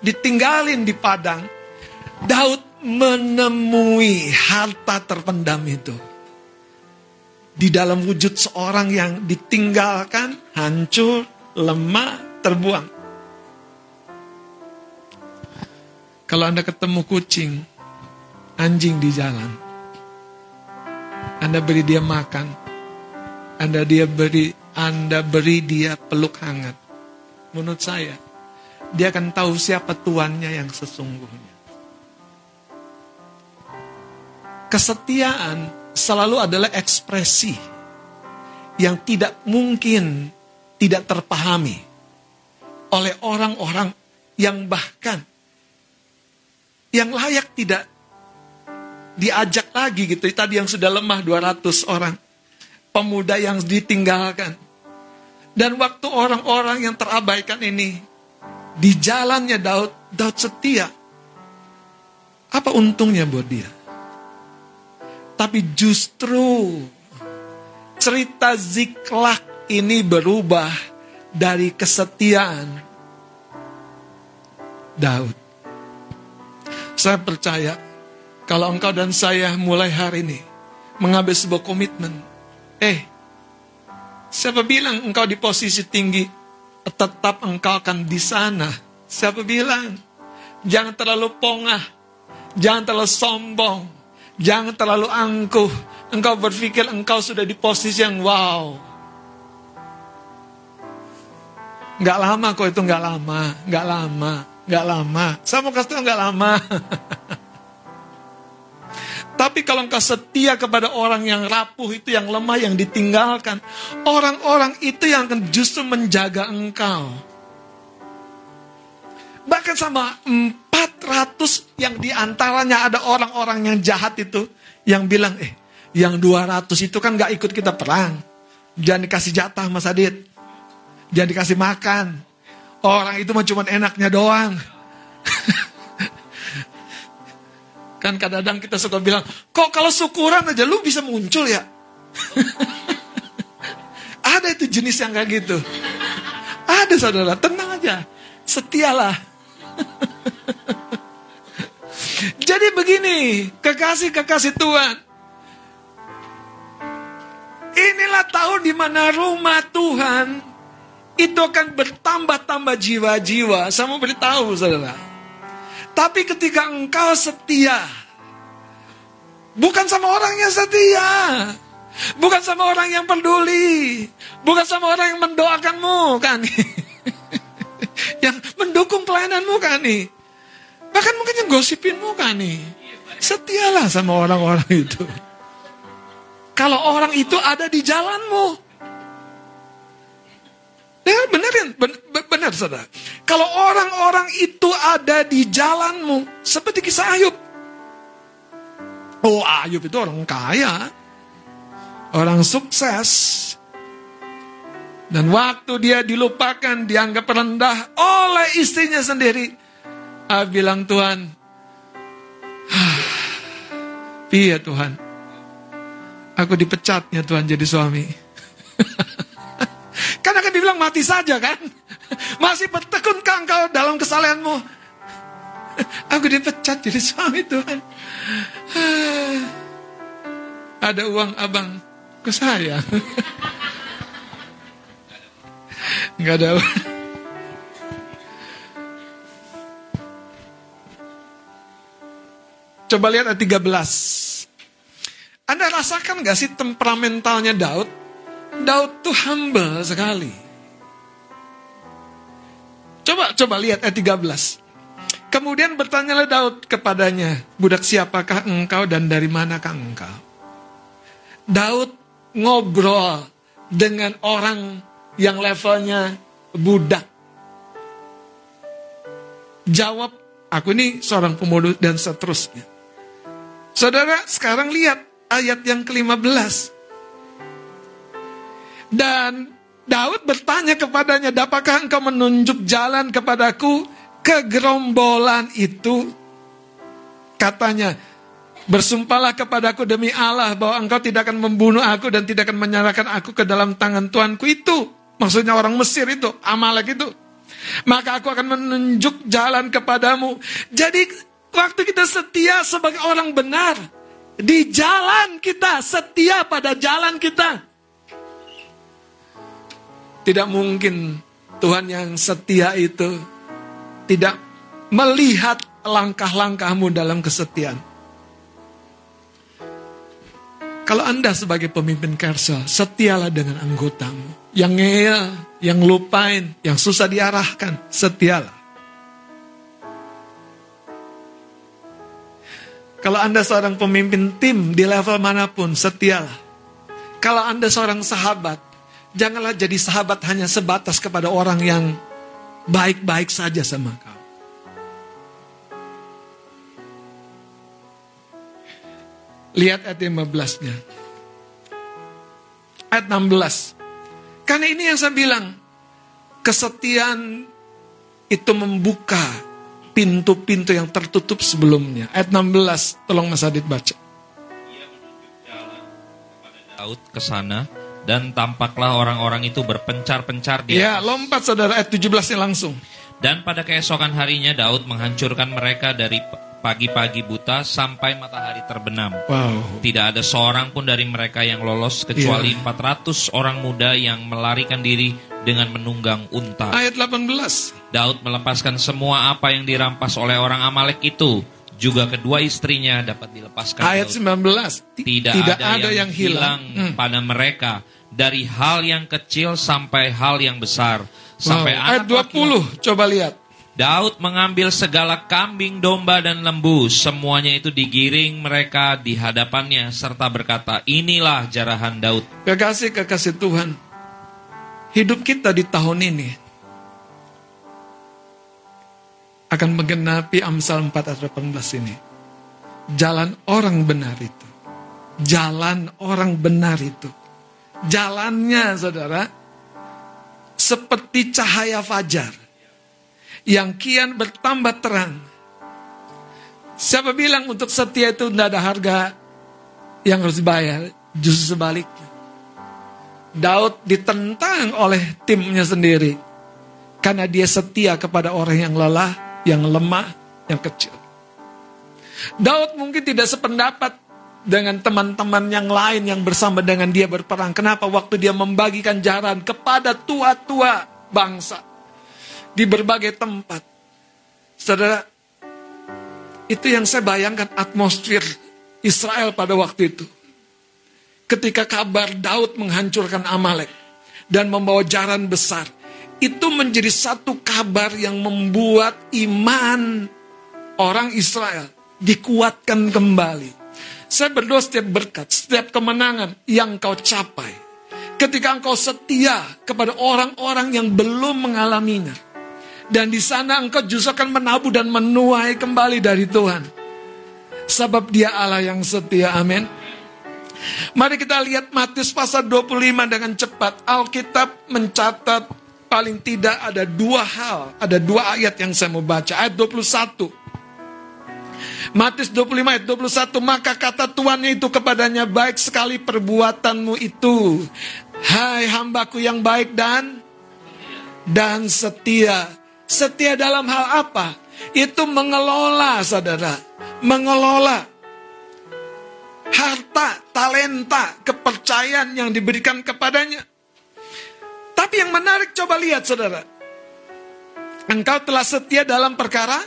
ditinggalin di padang. Daud menemui harta terpendam itu. Di dalam wujud seorang yang ditinggalkan, hancur, lemah, terbuang. Kalau Anda ketemu kucing, anjing di jalan, Anda beri dia makan, Anda dia beri Anda beri dia peluk hangat. Menurut saya, dia akan tahu siapa tuannya yang sesungguhnya. Kesetiaan selalu adalah ekspresi yang tidak mungkin tidak terpahami oleh orang-orang yang bahkan yang layak tidak diajak lagi gitu. Tadi yang sudah lemah 200 orang. Pemuda yang ditinggalkan. Dan waktu orang-orang yang terabaikan ini di jalannya Daud, Daud setia. Apa untungnya buat dia? Tapi justru cerita Ziklak ini berubah dari kesetiaan Daud. Saya percaya kalau engkau dan saya mulai hari ini mengambil sebuah komitmen. Eh, siapa bilang engkau di posisi tinggi, tetap engkau akan di sana. Siapa bilang? Jangan terlalu pongah, jangan terlalu sombong, jangan terlalu angkuh. Engkau berpikir engkau sudah di posisi yang wow. Nggak lama kok itu nggak lama, nggak lama, nggak lama. Saya mau kasih tahu nggak lama. (laughs) Tapi kalau engkau setia kepada orang yang rapuh itu, yang lemah, yang ditinggalkan. Orang-orang itu yang akan justru menjaga engkau. Bahkan sama 400 yang di antaranya ada orang-orang yang jahat itu. Yang bilang, eh yang 200 itu kan gak ikut kita perang. Jangan dikasih jatah Mas Adit. Jangan dikasih makan. Orang itu cuma enaknya doang. (laughs) Kan kadang-kadang kita suka bilang, kok kalau syukuran aja lu bisa muncul ya? (laughs) Ada itu jenis yang kayak gitu. Ada saudara, tenang aja. Setialah. (laughs) Jadi begini, kekasih-kekasih Tuhan. Inilah tahun di mana rumah Tuhan itu akan bertambah-tambah jiwa-jiwa. Saya mau beritahu saudara. Tapi ketika engkau setia, bukan sama orang yang setia, bukan sama orang yang peduli, bukan sama orang yang mendoakanmu, kan? (laughs) yang mendukung pelayananmu, kan nih? Bahkan mungkin yang gosipinmu, kan nih? Setialah sama orang-orang itu. Kalau orang itu ada di jalanmu, Ya benerin, ben, benar saudara. Kalau orang-orang itu ada di jalanmu, seperti kisah Ayub. Oh Ayub itu orang kaya, orang sukses. Dan waktu dia dilupakan, dianggap rendah oleh istrinya sendiri. Ah, bilang Tuhan, (sighs) Iya Tuhan, aku dipecatnya Tuhan jadi suami. (laughs) Kan akan dibilang mati saja kan? (laughs) Masih bertekunkah engkau dalam kesalahanmu? (laughs) Aku dipecat jadi suami Tuhan. (sighs) Ada uang abang ke saya. Enggak ada. Coba lihat ayat 13. Anda rasakan gak sih temperamentalnya Daud? Daud tuh humble sekali. Coba coba lihat ayat 13. Kemudian bertanyalah Daud kepadanya, budak siapakah engkau dan dari manakah engkau? Daud ngobrol dengan orang yang levelnya budak. Jawab, aku ini seorang pemuda dan seterusnya. Saudara, sekarang lihat ayat yang ke-15. Dan Daud bertanya kepadanya, dapatkah engkau menunjuk jalan kepadaku ke gerombolan itu? Katanya, bersumpahlah kepadaku demi Allah bahwa engkau tidak akan membunuh aku dan tidak akan menyerahkan aku ke dalam tangan Tuanku itu. Maksudnya orang Mesir itu, Amalek itu. Maka aku akan menunjuk jalan kepadamu. Jadi waktu kita setia sebagai orang benar, di jalan kita, setia pada jalan kita. Tidak mungkin Tuhan yang setia itu tidak melihat langkah-langkahmu dalam kesetiaan. Kalau Anda sebagai pemimpin Kersel, setialah dengan anggotamu. Yang ngeyel, yang lupain, yang susah diarahkan, setialah. Kalau Anda seorang pemimpin tim di level mana pun, setialah. Kalau Anda seorang sahabat, Janganlah jadi sahabat hanya sebatas kepada orang yang baik-baik saja sama kau. Lihat ayat 15-nya. Ayat 16. Karena ini yang saya bilang, kesetiaan itu membuka pintu-pintu yang tertutup sebelumnya. Ayat 16, tolong Mas Adit baca. Daud ke sana dan tampaklah orang-orang itu berpencar-pencar di Ya, lompat saudara ayat 17 langsung. Dan pada keesokan harinya Daud menghancurkan mereka dari pagi-pagi buta sampai matahari terbenam. Wow. Tidak ada seorang pun dari mereka yang lolos kecuali Iya. 400 orang muda yang melarikan diri dengan menunggang unta. Ayat 18. Daud melepaskan semua apa yang dirampas oleh orang Amalek itu. Juga kedua istrinya dapat dilepaskan. Ayat Daud. 19. Ti- Tidak, ada, yang, hilang, Hmm. pada mereka dari hal yang kecil sampai hal yang besar. Sampai Wow. anak Ayat 20. Coba lihat. Daud mengambil segala kambing, domba, dan lembu. Semuanya itu digiring mereka di hadapannya serta berkata, inilah jarahan Daud. Kekasih-kekasih Tuhan. Hidup kita di tahun ini akan menggenapi Amsal 4 ayat 18 ini. Jalan orang benar itu. Jalan orang benar itu. Jalannya saudara seperti cahaya fajar yang kian bertambah terang. Siapa bilang untuk setia itu tidak ada harga yang harus dibayar? Justru sebaliknya. Daud ditentang oleh timnya sendiri. Karena dia setia kepada orang yang lelah, yang lemah, yang kecil. Daud mungkin tidak sependapat dengan teman-teman yang lain yang bersama dengan dia berperang. Kenapa? Waktu dia membagikan jaran kepada tua-tua bangsa. Di berbagai tempat. Saudara, itu yang saya bayangkan atmosfer Israel pada waktu itu ketika kabar Daud menghancurkan Amalek dan membawa jaran besar, itu menjadi satu kabar yang membuat iman orang Israel dikuatkan kembali. Saya berdoa setiap berkat, setiap kemenangan yang kau capai. Ketika engkau setia kepada orang-orang yang belum mengalaminya. Dan di sana engkau justru akan menabuh dan menuai kembali dari Tuhan. Sebab dia Allah yang setia, amin. Mari kita lihat Matius pasal 25 dengan cepat. Alkitab mencatat paling tidak ada dua hal, ada dua ayat yang saya mau baca. Ayat 21. Matius 25 ayat 21, maka kata tuannya itu kepadanya, baik sekali perbuatanmu itu. Hai hambaku yang baik dan dan setia. Setia dalam hal apa? Itu mengelola, saudara. Mengelola harta, talenta, kepercayaan yang diberikan kepadanya. Tapi yang menarik coba lihat saudara. Engkau telah setia dalam perkara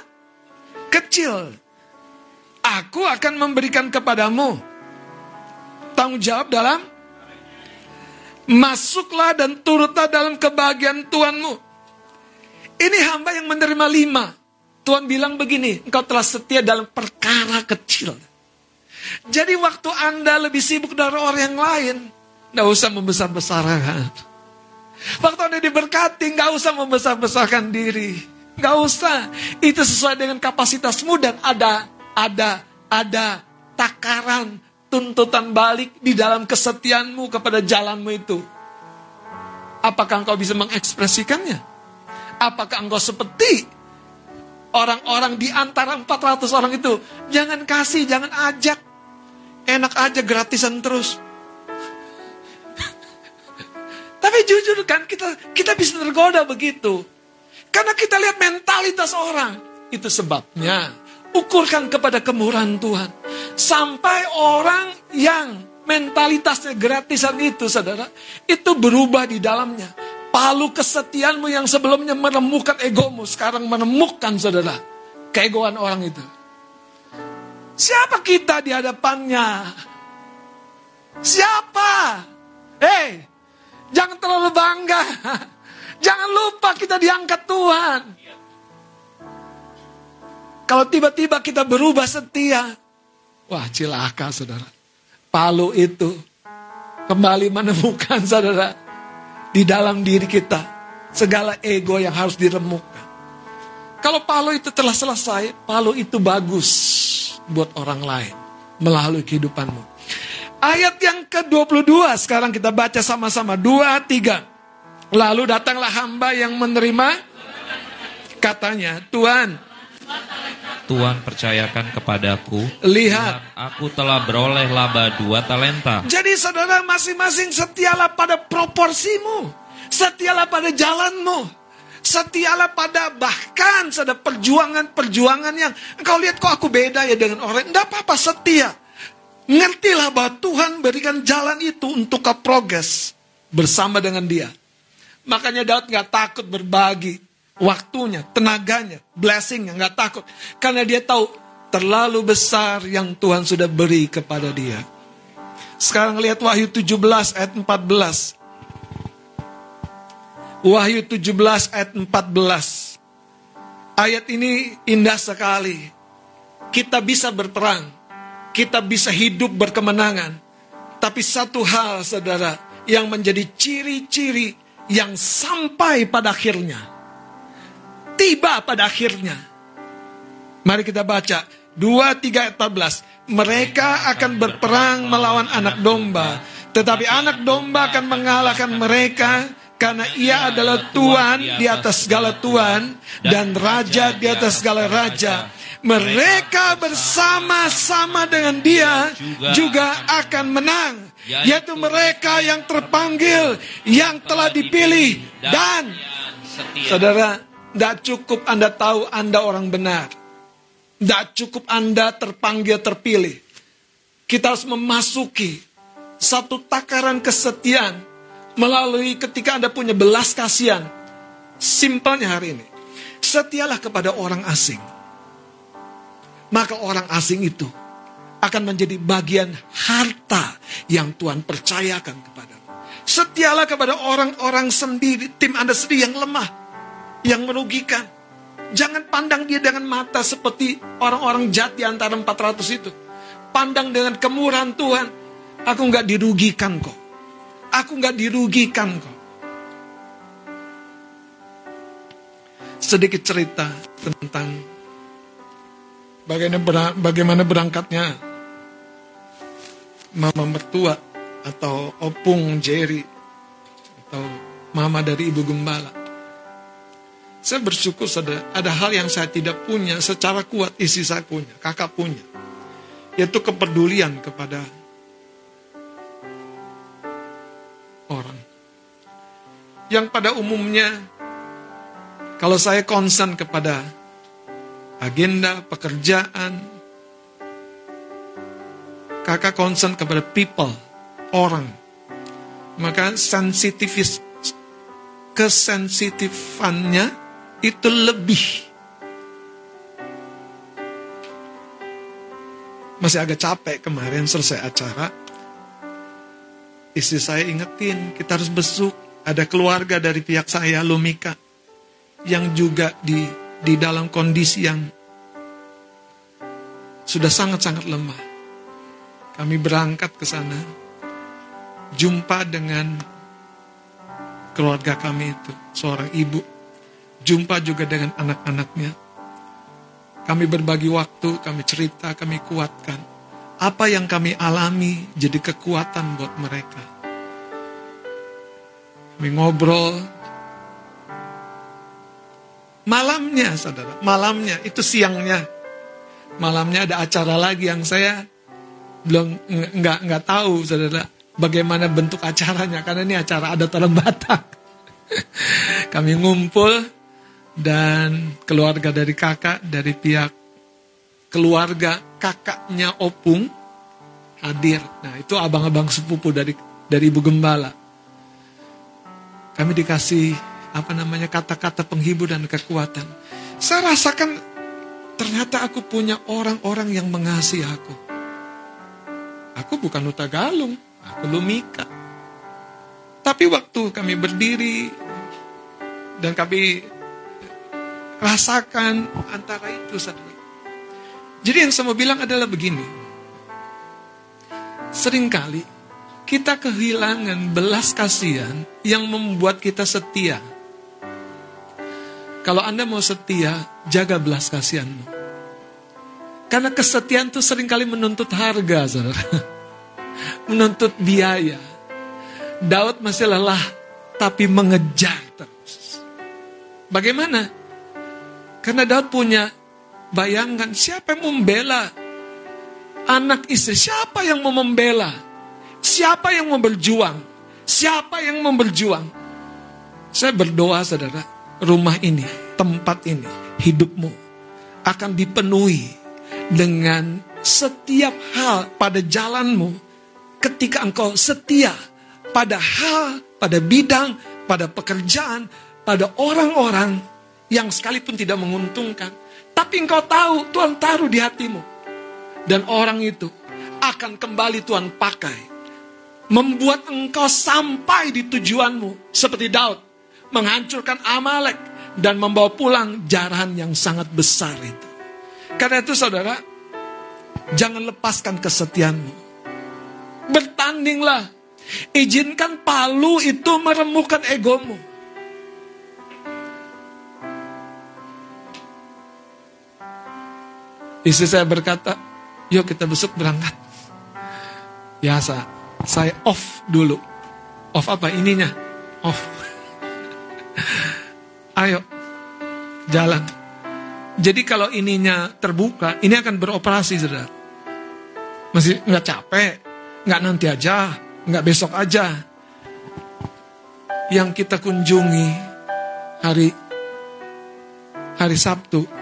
kecil. Aku akan memberikan kepadamu tanggung jawab dalam masuklah dan turutlah dalam kebahagiaan Tuhanmu. Ini hamba yang menerima lima. Tuhan bilang begini, engkau telah setia dalam perkara kecil. Jadi waktu Anda lebih sibuk dari orang yang lain, nggak usah membesar-besarkan. Waktu Anda diberkati, nggak usah membesar-besarkan diri. Nggak usah. Itu sesuai dengan kapasitasmu dan ada, ada, ada takaran, tuntutan balik di dalam kesetiaanmu kepada jalanmu itu. Apakah engkau bisa mengekspresikannya? Apakah engkau seperti orang-orang di antara 400 orang itu? Jangan kasih, jangan ajak. Enak aja gratisan terus. (laughs) Tapi jujur kan kita kita bisa tergoda begitu. Karena kita lihat mentalitas orang. Itu sebabnya ukurkan kepada kemurahan Tuhan. Sampai orang yang mentalitasnya gratisan itu saudara. Itu berubah di dalamnya. Palu kesetiaanmu yang sebelumnya menemukan egomu. Sekarang menemukan saudara. Keegoan orang itu. Siapa kita di hadapannya? Siapa? Hei, jangan terlalu bangga. (laughs) Jangan lupa kita diangkat Tuhan. Kalau tiba-tiba kita berubah setia, wah cilaka saudara. Palu itu kembali menemukan saudara di dalam diri kita segala ego yang harus diremukkan. Kalau palu itu telah selesai, palu itu bagus buat orang lain melalui kehidupanmu. Ayat yang ke-22 sekarang kita baca sama-sama. Dua, tiga. Lalu datanglah hamba yang menerima katanya, Tuhan, Tuhan percayakan kepadaku. lihat. Aku telah beroleh laba dua talenta. Jadi saudara masing-masing setialah pada proporsimu. Setialah pada jalanmu. Setialah pada bahkan ada perjuangan-perjuangan yang engkau lihat kok aku beda ya dengan orang. Tidak apa-apa setia. Ngertilah bahwa Tuhan berikan jalan itu untuk kau progres bersama dengan dia. Makanya Daud nggak takut berbagi waktunya, tenaganya, blessingnya, nggak takut. Karena dia tahu terlalu besar yang Tuhan sudah beri kepada dia. Sekarang lihat Wahyu 17 ayat 14. Wahyu 17 ayat 14. Ayat ini indah sekali. Kita bisa berperang. Kita bisa hidup berkemenangan. Tapi satu hal saudara yang menjadi ciri-ciri yang sampai pada akhirnya. Tiba pada akhirnya. Mari kita baca 2, 3, 14. Mereka akan berperang melawan anak domba. Tetapi anak domba akan mengalahkan mereka karena ia adalah Tuhan di atas segala Tuhan dan Raja di atas segala Raja. Mereka bersama-sama dengan dia juga akan menang. Yaitu mereka yang terpanggil, yang telah dipilih. Dan, saudara, tidak cukup Anda tahu Anda orang benar. Tidak cukup Anda terpanggil terpilih. Kita harus memasuki satu takaran kesetiaan melalui ketika Anda punya belas kasihan. Simpelnya hari ini, setialah kepada orang asing. Maka orang asing itu akan menjadi bagian harta yang Tuhan percayakan kepada Setialah kepada orang-orang sendiri, tim Anda sendiri yang lemah, yang merugikan. Jangan pandang dia dengan mata seperti orang-orang jahat di antara 400 itu. Pandang dengan kemurahan Tuhan. Aku nggak dirugikan kok. Aku nggak dirugikan kok. Sedikit cerita tentang bagaimana berangkatnya mama mertua atau opung Jerry atau mama dari ibu gembala. Saya bersyukur ada, ada hal yang saya tidak punya secara kuat isi saya punya, kakak punya. Yaitu kepedulian kepada orang. Yang pada umumnya, kalau saya concern kepada agenda, pekerjaan, kakak concern kepada people, orang, maka sensitivis, kesensitifannya itu lebih. Masih agak capek kemarin selesai acara, Istri saya ingetin, kita harus besuk. Ada keluarga dari pihak saya, Lumika, yang juga di di dalam kondisi yang sudah sangat-sangat lemah. Kami berangkat ke sana, jumpa dengan keluarga kami itu, seorang ibu, jumpa juga dengan anak-anaknya. Kami berbagi waktu, kami cerita, kami kuatkan apa yang kami alami jadi kekuatan buat mereka. Kami ngobrol. Malamnya, saudara, malamnya itu siangnya. Malamnya ada acara lagi yang saya belum nggak nggak tahu, saudara, bagaimana bentuk acaranya karena ini acara adat orang Batak. (laughs) Kami ngumpul dan keluarga dari kakak dari pihak keluarga kakaknya Opung hadir. Nah, itu abang-abang sepupu dari dari Ibu Gembala. Kami dikasih apa namanya kata-kata penghibur dan kekuatan. Saya rasakan ternyata aku punya orang-orang yang mengasihi aku. Aku bukan Nuta Galung, aku Lumika. Tapi waktu kami berdiri dan kami rasakan antara itu satu jadi yang saya mau bilang adalah begini. Seringkali kita kehilangan belas kasihan yang membuat kita setia. Kalau Anda mau setia, jaga belas kasihanmu. Karena kesetiaan itu sering kali menuntut harga, saudara. (laughs) menuntut biaya. Daud masih lelah, tapi mengejar terus. Bagaimana? Karena Daud punya Bayangkan siapa yang membela anak istri? Siapa yang mau membela? Siapa yang mau berjuang? Siapa yang mau berjuang? Saya berdoa saudara, rumah ini, tempat ini, hidupmu akan dipenuhi dengan setiap hal pada jalanmu ketika engkau setia pada hal, pada bidang, pada pekerjaan, pada orang-orang yang sekalipun tidak menguntungkan. Tapi engkau tahu Tuhan taruh di hatimu. Dan orang itu akan kembali Tuhan pakai. Membuat engkau sampai di tujuanmu. Seperti Daud. Menghancurkan Amalek. Dan membawa pulang jarahan yang sangat besar itu. Karena itu saudara. Jangan lepaskan kesetiaanmu. Bertandinglah. Izinkan palu itu meremukkan egomu. Istri saya berkata, yuk kita besok berangkat. Biasa, saya off dulu. Off apa ininya? Off. (laughs) Ayo, jalan. Jadi kalau ininya terbuka, ini akan beroperasi, saudara. Masih nggak capek, nggak nanti aja, nggak besok aja. Yang kita kunjungi hari hari Sabtu,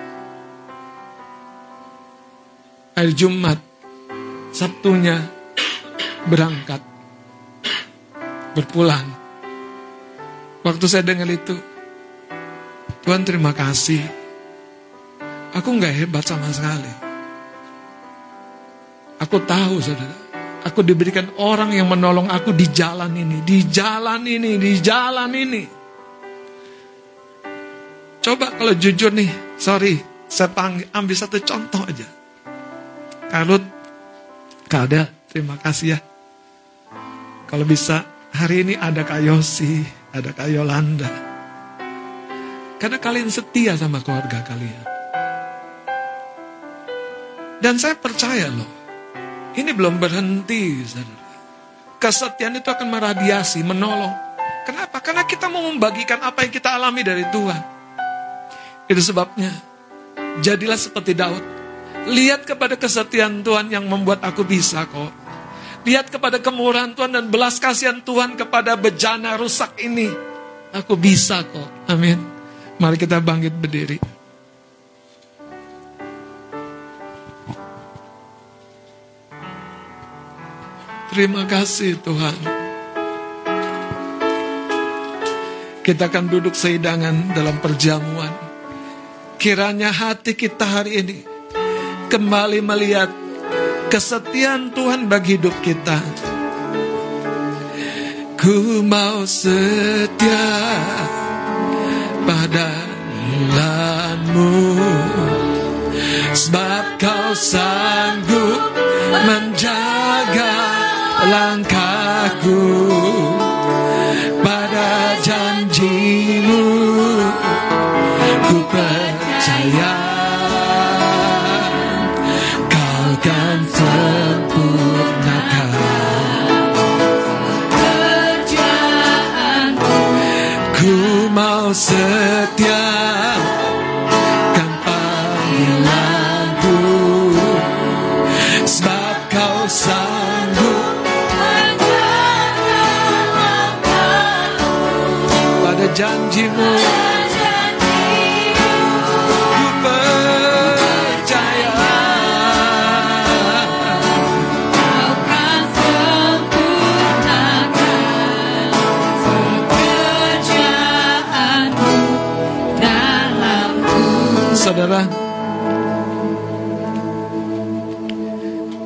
hari Jumat, Sabtunya berangkat, berpulang. Waktu saya dengar itu, Tuhan terima kasih. Aku nggak hebat sama sekali. Aku tahu saudara, aku diberikan orang yang menolong aku di jalan ini, di jalan ini, di jalan ini. Coba kalau jujur nih, sorry, saya panggil, ambil satu contoh aja. Karut, Kada, terima kasih ya. Kalau bisa, hari ini ada Kak Yosi, ada Kak Yolanda. Karena kalian setia sama keluarga kalian. Dan saya percaya loh, ini belum berhenti, saudara. Kesetiaan itu akan meradiasi, menolong. Kenapa? Karena kita mau membagikan apa yang kita alami dari Tuhan. Itu sebabnya, jadilah seperti Daud. Lihat kepada kesetiaan Tuhan yang membuat aku bisa kok. Lihat kepada kemurahan Tuhan dan belas kasihan Tuhan kepada bejana rusak ini. Aku bisa kok. Amin. Mari kita bangkit berdiri. Terima kasih Tuhan. Kita akan duduk seidangan dalam perjamuan. Kiranya hati kita hari ini kembali melihat kesetiaan Tuhan bagi hidup kita. Ku mau setia pada jalanmu Sebab kau sanggup menjaga langkahku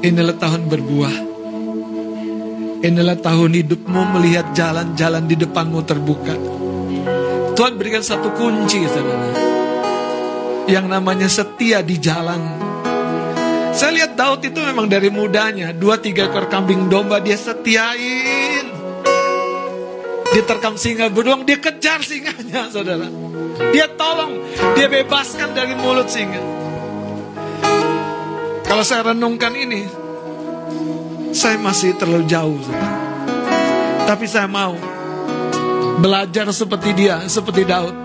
inilah tahun berbuah. Inilah tahun hidupmu melihat jalan-jalan di depanmu terbuka. Tuhan berikan satu kunci saudara yang namanya setia di jalan. Saya lihat Daud itu memang dari mudanya. Dua tiga ekor kambing domba dia setiain. Diterkam singa beruang dia kejar singanya saudara. Dia tolong dia bebaskan dari mulut singa kalau saya renungkan ini saya masih terlalu jauh saudara. tapi saya mau belajar seperti dia seperti Daud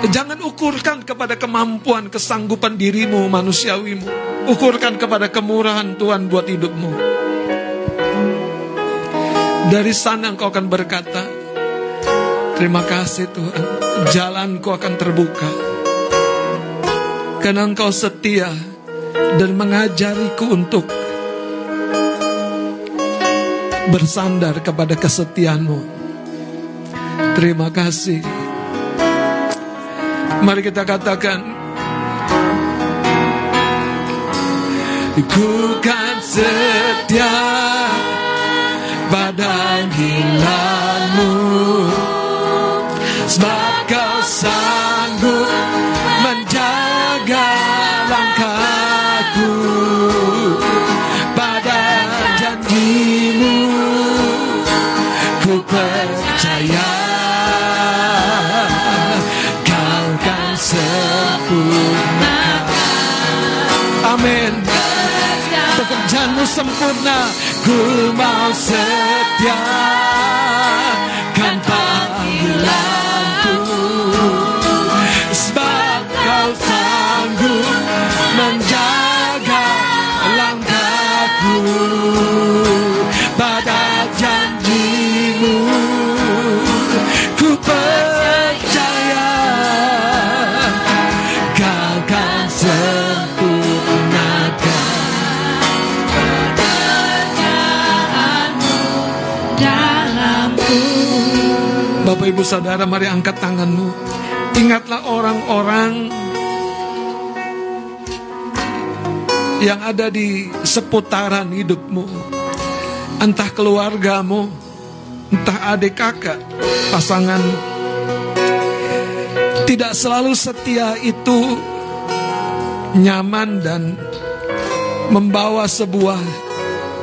Jangan ukurkan kepada kemampuan, kesanggupan dirimu, manusiawimu. Ukurkan kepada kemurahan Tuhan buat hidupmu. Dari sana engkau akan berkata, Terima kasih Tuhan. Jalanku akan terbuka. Karena Engkau setia dan mengajariku untuk bersandar kepada kesetiaanmu. Terima kasih. Mari kita katakan, Ku kan setia pada panggilanmu sempurna Ku mau setia. Kan panggilanku Ibu Saudara mari angkat tanganmu. Ingatlah orang-orang Yang ada di seputaran hidupmu. Entah keluargamu Entah adik kakak Pasangan. Tidak selalu setia itu Nyaman dan Membawa sebuah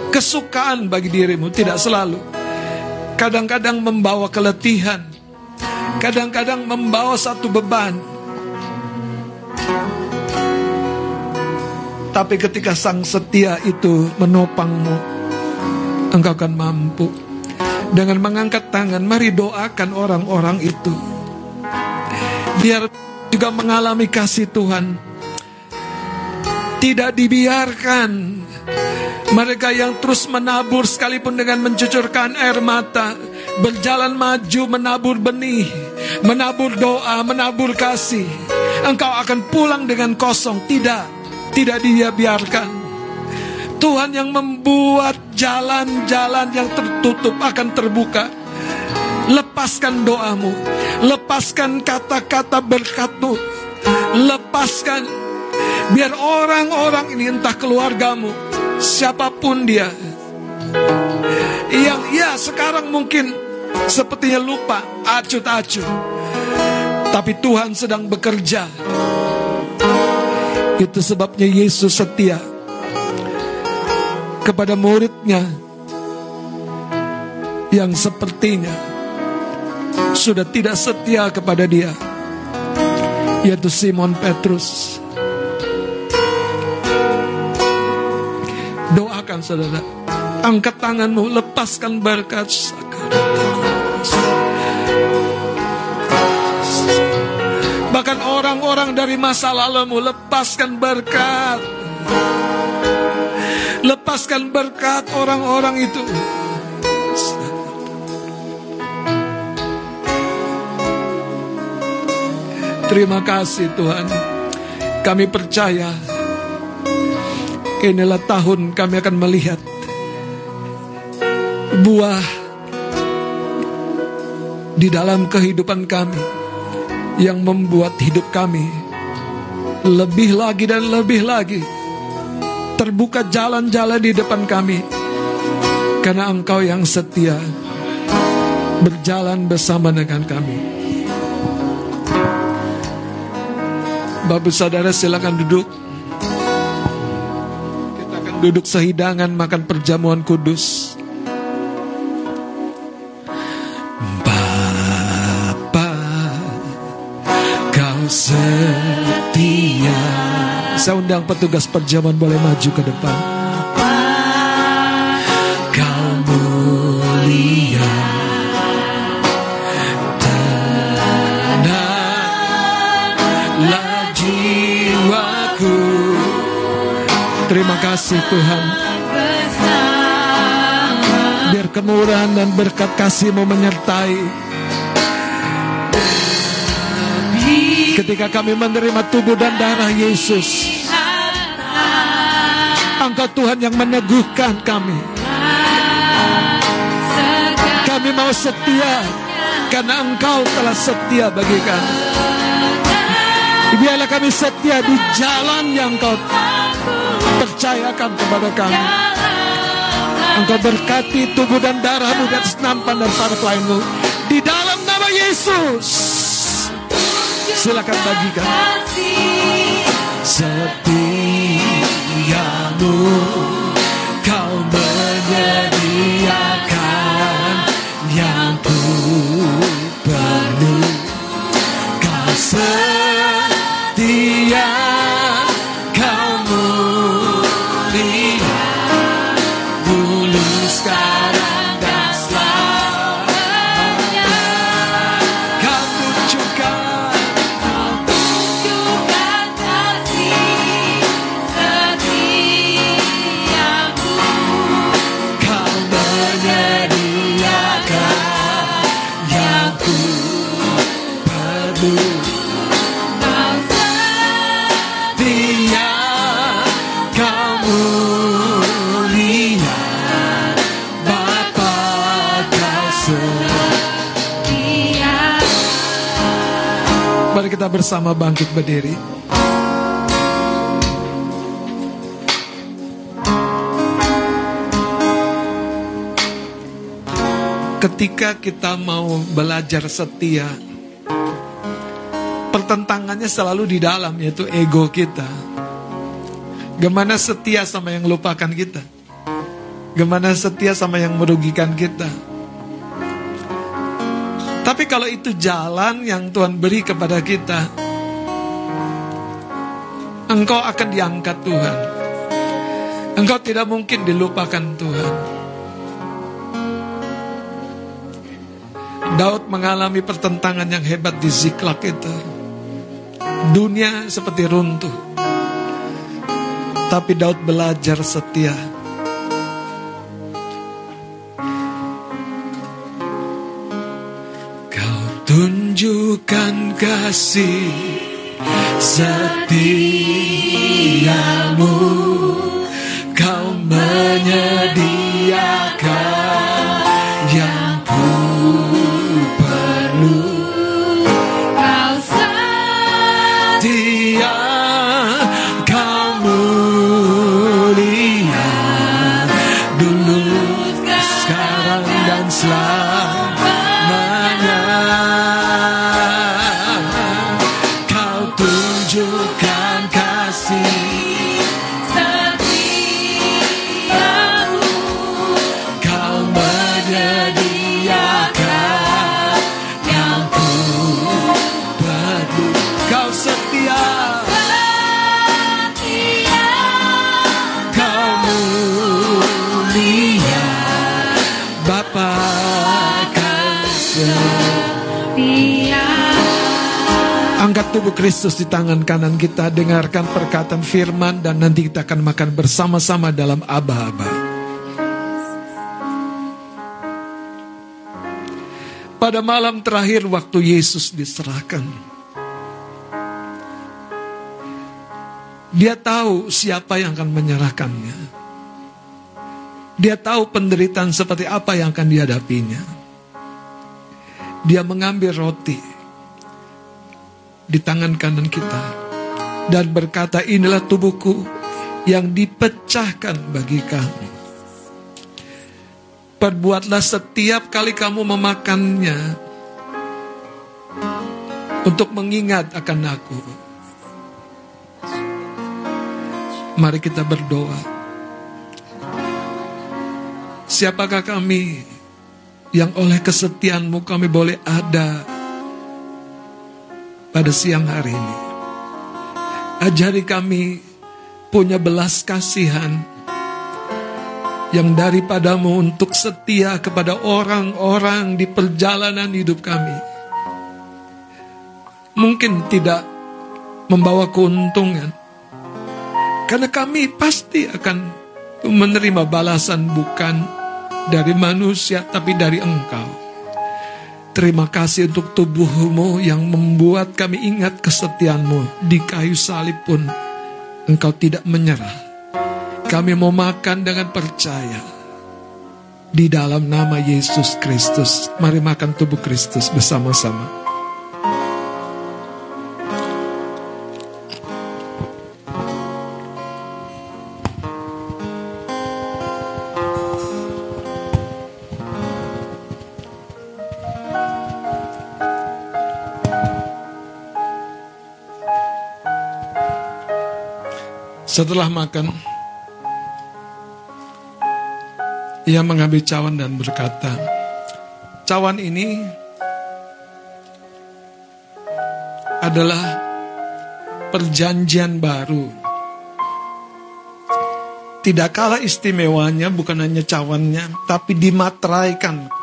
Kesukaan bagi dirimu. Tidak selalu. Kadang-kadang membawa keletihan, kadang-kadang membawa satu beban. Tapi ketika sang setia itu menopangmu, engkau akan mampu. Dengan mengangkat tangan, mari doakan orang-orang itu. Biar juga mengalami kasih Tuhan. Tidak dibiarkan mereka yang terus menabur sekalipun dengan mencucurkan air mata, berjalan maju menabur benih, menabur doa, menabur kasih. Engkau akan pulang dengan kosong, tidak, tidak dia biarkan. Tuhan yang membuat jalan-jalan yang tertutup akan terbuka. Lepaskan doamu, lepaskan kata-kata berkatmu, lepaskan biar orang-orang ini entah keluargamu, siapa pun dia yang ya sekarang mungkin sepertinya lupa acut acuh tapi Tuhan sedang bekerja itu sebabnya Yesus setia kepada muridnya yang sepertinya sudah tidak setia kepada dia yaitu Simon Petrus Doakan saudara. Angkat tanganmu, lepaskan berkat. Bahkan orang-orang dari masa lalumu, lepaskan berkat. Lepaskan berkat orang-orang itu. Terima kasih Tuhan. Kami percaya Inilah tahun kami akan melihat buah di dalam kehidupan kami yang membuat hidup kami lebih lagi dan lebih lagi terbuka jalan-jalan di depan kami karena Engkau yang setia berjalan bersama dengan kami. Bapak saudara silakan duduk duduk sehidangan makan perjamuan kudus. Setia. Saya undang petugas perjamuan boleh maju ke depan. Kau mulia. Jiwaku. Terima kasih Tuhan. Biar kemurahan dan berkat kasih-Mu menyertai Ketika kami menerima tubuh dan darah Yesus, Engkau Tuhan yang meneguhkan kami. Kami mau setia karena Engkau telah setia bagi kami. Biarlah kami setia di jalan yang Kau percayakan kepada kami. Engkau berkati tubuh dan darahmu dan senampan dan para pelayanmu. Di dalam nama Yesus. Silakan bagikan. Setiamu bersama bangkit berdiri. ketika kita mau belajar setia, pertentangannya selalu di dalam, yaitu ego kita. Gimana setia sama yang lupakan kita? Gimana setia sama yang merugikan kita? Kalau itu jalan yang Tuhan beri kepada kita, engkau akan diangkat Tuhan. Engkau tidak mungkin dilupakan Tuhan. Daud mengalami pertentangan yang hebat di Ziklag itu. Dunia seperti runtuh. Tapi Daud belajar setia. Tunjukkan kasih setiamu. Kau menyediakan Kristus di tangan kanan kita, dengarkan perkataan firman dan nanti kita akan makan bersama-sama dalam aba-aba. Pada malam terakhir waktu Yesus diserahkan. Dia tahu siapa yang akan menyerahkannya. Dia tahu penderitaan seperti apa yang akan dihadapinya. Dia mengambil roti di tangan kanan kita dan berkata, "Inilah tubuhku yang dipecahkan bagi kamu." Perbuatlah setiap kali kamu memakannya untuk mengingat akan aku. Mari kita berdoa. Siapakah kami yang oleh kesetiaanmu kami boleh ada pada siang hari ini? Ajari kami punya belas kasihan yang daripadamu untuk setia kepada orang-orang di perjalanan hidup kami. Mungkin tidak membawa keuntungan, karena kami pasti akan menerima balasan bukan dari manusia, tapi dari Engkau. Terima kasih untuk tubuhmu yang membuat kami ingat kesetiaanmu. Di kayu salib pun engkau tidak menyerah. Kami mau makan dengan percaya. Di dalam nama Yesus Kristus. Mari makan tubuh Kristus bersama-sama. Setelah makan, ia mengambil cawan dan berkata, "Cawan ini adalah perjanjian baru. Tidak kalah istimewanya bukan hanya cawannya, tapi dimateraikan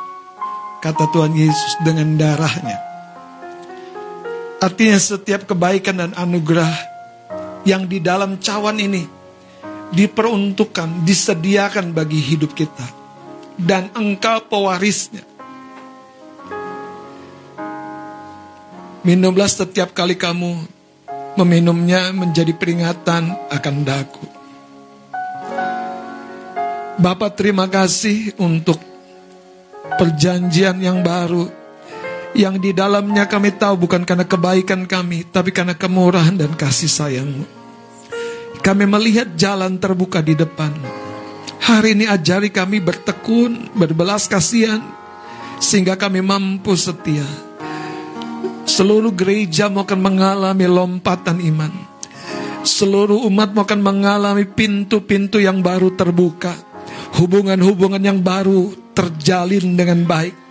kata Tuhan Yesus dengan darahnya. Artinya setiap kebaikan dan anugerah yang di dalam cawan ini diperuntukkan, disediakan bagi hidup kita. Dan engkau pewarisnya. Minumlah setiap kali kamu meminumnya menjadi peringatan akan daku. Bapak terima kasih untuk perjanjian yang baru yang di dalamnya kami tahu bukan karena kebaikan kami, tapi karena kemurahan dan kasih sayangmu. Kami melihat jalan terbuka di depan. Hari ini ajari kami bertekun, berbelas kasihan, sehingga kami mampu setia. Seluruh gereja akan mengalami lompatan iman. Seluruh umat akan mengalami pintu-pintu yang baru terbuka. Hubungan-hubungan yang baru terjalin dengan baik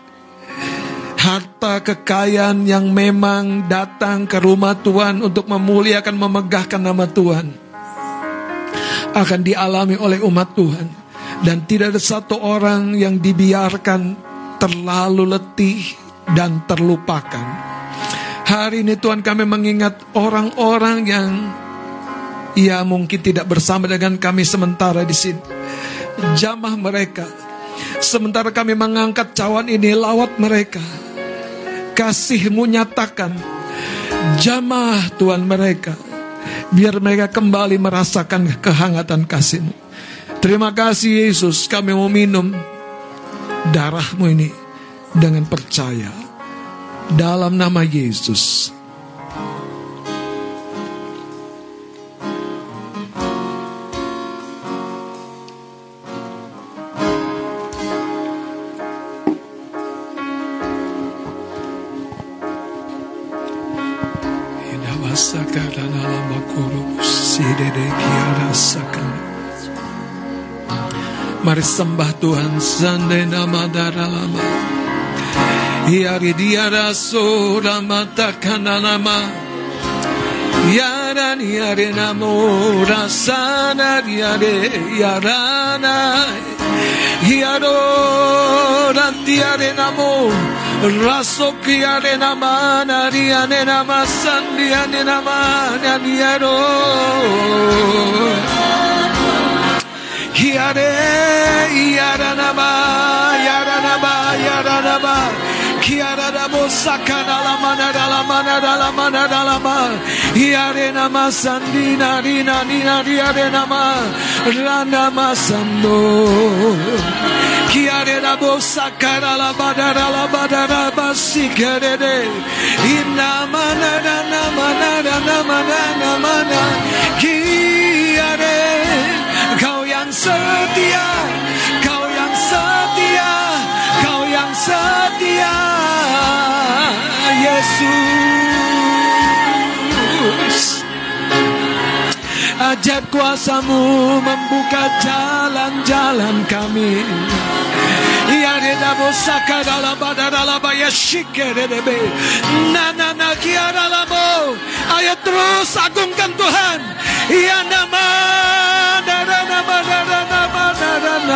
harta kekayaan yang memang datang ke rumah Tuhan untuk memuliakan memegahkan nama Tuhan akan dialami oleh umat Tuhan dan tidak ada satu orang yang dibiarkan terlalu letih dan terlupakan. Hari ini Tuhan kami mengingat orang-orang yang ya mungkin tidak bersama dengan kami sementara di sini. Jamah mereka. Sementara kami mengangkat cawan ini lawat mereka kasihmu nyatakan jamah Tuhan mereka biar mereka kembali merasakan kehangatan kasihmu. Terima kasih Yesus. Kami mau minum darahmu ini dengan percaya. Dalam nama Yesus Mari sembah Tuhan Sande nama darah lama Yari dia raso mata kana nama Yaran yare namo rasana yare yarana. Yaro rantiare namo Raso kiare nama nariane nama sandiane nama naniaro Yare, yaranaba, yaranaba, yaranaba. Kiarabo sakana la mana da la mana da la mana da la ma. Yare nama sandina rina nina riare nama. Rana masando. Kiare rabo sakara la badara la badara basikere de. Inna mana da na mana da na mana na mana. Kiare setia, kau yang setia, kau yang setia, Yesus. Ajar kuasamu membuka jalan-jalan kami. Ya reda bosaka dalam badara baya shikere debe. Nana na kiara labo. Ayo terus agungkan Tuhan. Ya nama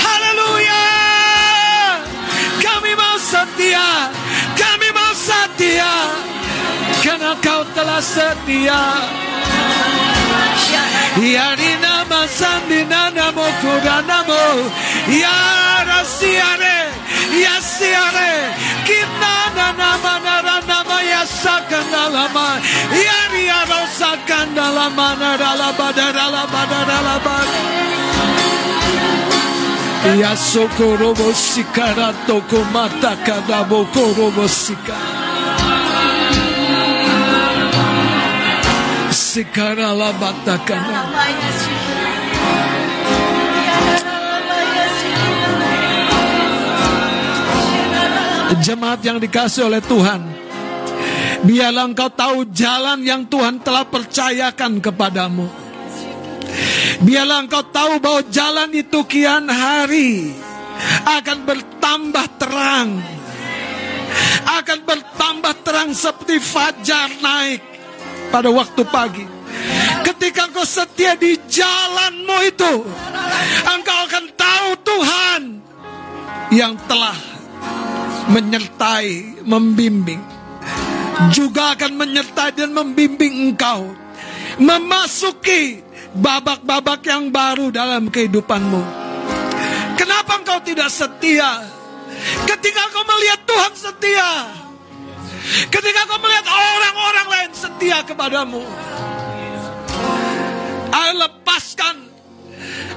Haleluya. Kami mau setia. Kami mau setia. Karena kau telah setia. Ya di nama sandina namo kuranamo Ya rasiare Ya siare Kita nama nara nama ya sakandalama Ya ria rosa kandalama naralaba daralaba daralaba Ya sokorobo sikara toko mata kadabo korobo sikara Sikara la batakana Jemaat yang dikasih oleh Tuhan Biarlah engkau tahu jalan yang Tuhan telah percayakan kepadamu. Biarlah engkau tahu bahwa jalan itu kian hari Akan bertambah terang. Akan bertambah terang seperti fajar naik Pada waktu pagi. Ketika engkau setia di jalanmu itu Engkau akan tahu Tuhan Yang telah menyertai, membimbing, juga akan menyertai dan membimbing engkau. Memasuki babak-babak yang baru dalam kehidupanmu. Kenapa engkau tidak setia? Ketika engkau melihat Tuhan setia, ketika engkau melihat orang-orang lain setia kepadamu, ayo lepaskan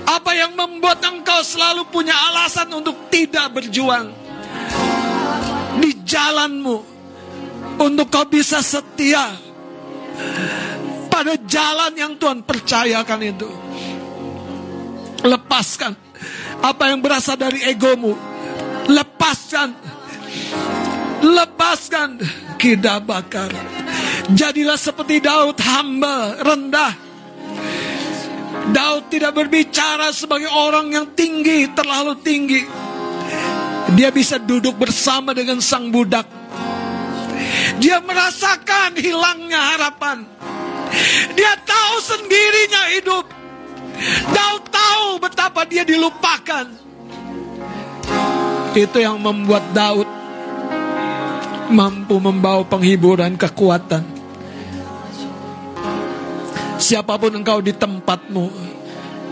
apa yang membuat engkau selalu punya alasan untuk tidak berjuang. Di jalanmu untuk kau bisa setia pada jalan yang Tuhan percayakan itu. Lepaskan apa yang berasal dari egomu. Lepaskan. Lepaskan kita bakar. Jadilah seperti Daud hamba rendah. Daud tidak berbicara sebagai orang yang tinggi, terlalu tinggi. Dia bisa duduk bersama dengan sang budak. Dia merasakan hilangnya harapan. Dia tahu sendirinya hidup. Daud tahu betapa dia dilupakan. Itu yang membuat Daud mampu membawa penghiburan kekuatan. Siapa pun engkau di tempatmu,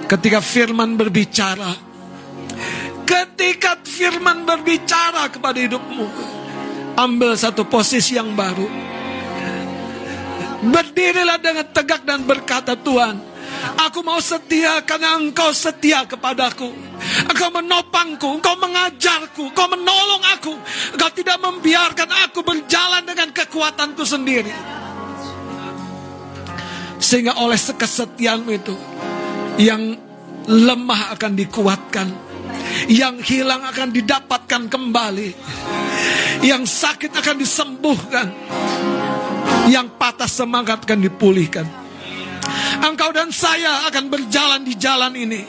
ketika firman berbicara, ketika firman berbicara kepada hidupmu, ambil satu posisi yang baru. Berdirilah dengan tegak dan berkata Tuhan, aku mau setia karena engkau setia kepadaku. Engkau menopangku, engkau mengajarku, engkau menolong aku. Engkau tidak membiarkan aku berjalan dengan kekuatanku sendiri. Sehingga oleh kesetiaanmu itu, yang lemah akan dikuatkan. Yang hilang akan didapatkan kembali. Yang sakit akan disembuhkan. Yang patah semangat akan dipulihkan. Engkau dan saya akan berjalan di jalan ini.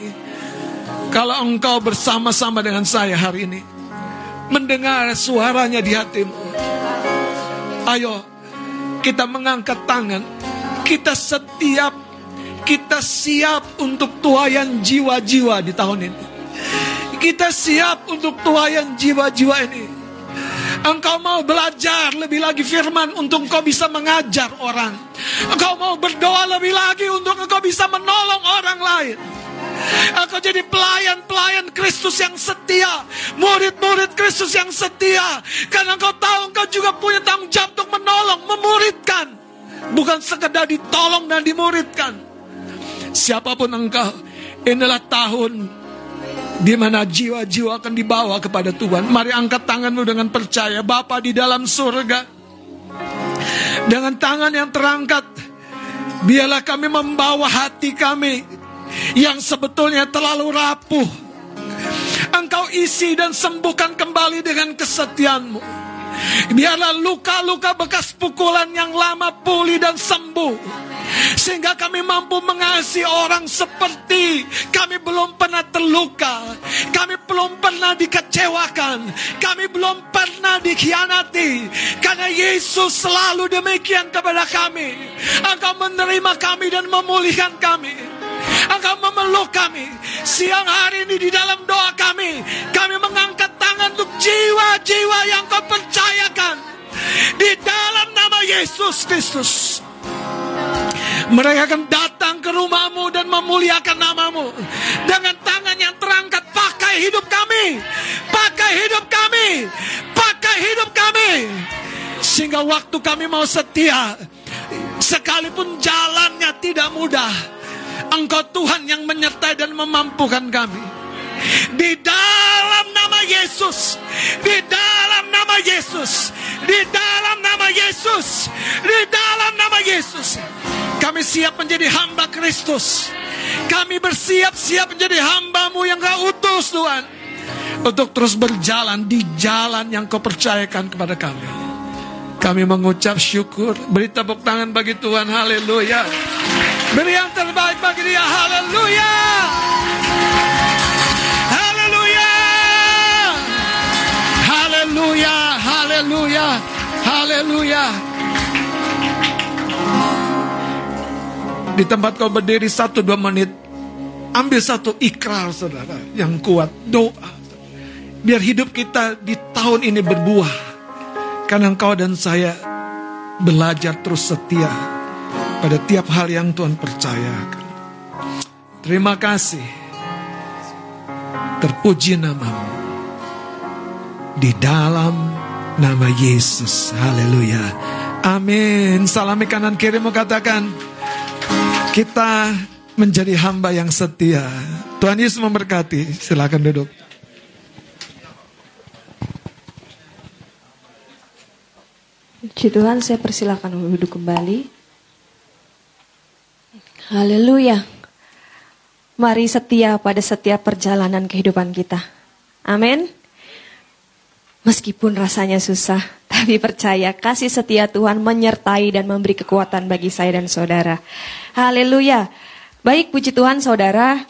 Kalau engkau bersama-sama dengan saya hari ini. Mendengar suaranya di hatimu. Ayo kita mengangkat tangan. Kita setiap kita siap untuk tuayan jiwa-jiwa di tahun ini. Kita siap untuk tuayan jiwa-jiwa ini. Engkau mau belajar lebih lagi firman untuk engkau bisa mengajar orang. Engkau mau berdoa lebih lagi untuk engkau bisa menolong orang lain. Engkau jadi pelayan-pelayan Kristus yang setia. Murid-murid Kristus yang setia. Karena engkau tahu engkau juga punya tanggung jawab untuk menolong, memuridkan. Bukan sekedar ditolong dan dimuridkan. Siapa pun engkau, inilah tahun di mana jiwa-jiwa akan dibawa kepada Tuhan. Mari angkat tanganmu dengan percaya. Bapa di dalam surga. Dengan tangan yang terangkat. Biarlah kami membawa hati kami. Yang sebetulnya terlalu rapuh. Engkau isi dan sembuhkan kembali dengan kesetiaanmu. Biarlah luka-luka bekas pukulan yang lama pulih dan sembuh. Sehingga kami mampu mengasihi orang seperti kami belum pernah terluka. Kami belum pernah dikecewakan. Kami belum pernah dikhianati. Karena Yesus selalu demikian kepada kami. Engkau menerima kami dan memulihkan kami. Engkau memeluk kami. Siang hari ini di dalam doa kami, kami mengangkat tangan untuk jiwa-jiwa yang kau percayakan. Di dalam nama Yesus Kristus. Mereka akan datang ke rumahmu dan memuliakan namamu. Dengan tangan yang terangkat, pakai hidup kami. Pakai hidup kami. Pakai hidup kami. Sehingga waktu kami mau setia. Sekalipun jalannya tidak mudah. Engkau Tuhan yang menyertai dan memampukan kami. Di dalam nama Yesus. Di dalam nama Yesus. Di dalam nama Yesus. Di dalam nama Yesus. Kami siap menjadi hamba Kristus. Kami bersiap-siap menjadi hambamu yang kau utus Tuhan. Untuk terus berjalan di jalan yang kau percayakan kepada kami. Kami mengucap syukur. Beri tepuk tangan bagi Tuhan. Haleluya. Beri yang terbaik bagi dia. Haleluya. Haleluya. Haleluya. Haleluya. Haleluya. Di tempat kau berdiri satu dua menit. Ambil satu ikrar saudara yang kuat. Doa. Biar hidup kita di tahun ini berbuah. Karena engkau dan saya belajar terus setia pada tiap hal yang Tuhan percayakan. Terima kasih. Terpuji namamu. Di dalam nama Yesus. Haleluya. Amin. Salami kanan kirimu katakan. Kita menjadi hamba yang setia. Tuhan Yesus memberkati. Silakan duduk. Puji Tuhan, saya persilakan duduk kembali. Haleluya. Mari setia pada setiap perjalanan kehidupan kita. Amin. Meskipun rasanya susah, (laughs) tapi percaya kasih setia Tuhan menyertai dan memberi kekuatan bagi saya dan saudara. Haleluya. Baik, puji Tuhan saudara.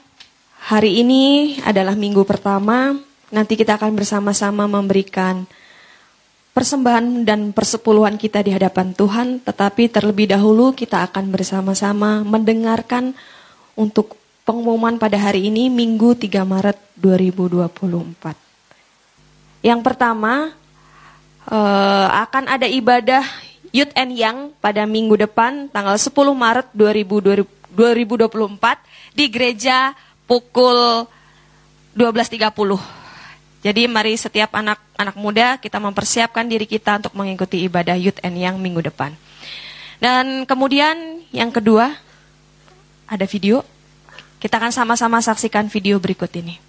Hari ini adalah minggu pertama. Nanti kita akan bersama-sama memberikan persembahan dan persepuluhan kita di hadapan Tuhan, tetapi terlebih dahulu kita akan bersama-sama mendengarkan untuk pengumuman pada hari ini Minggu 3 Maret 2024. Yang pertama uh, akan ada ibadah Youth and Young pada minggu depan tanggal 10 Maret 2024 di gereja pukul 12.30. Jadi mari setiap anak-anak muda kita mempersiapkan diri kita untuk mengikuti ibadah Youth and Young minggu depan. Dan kemudian yang kedua ada video. Kita akan sama-sama saksikan video berikut ini.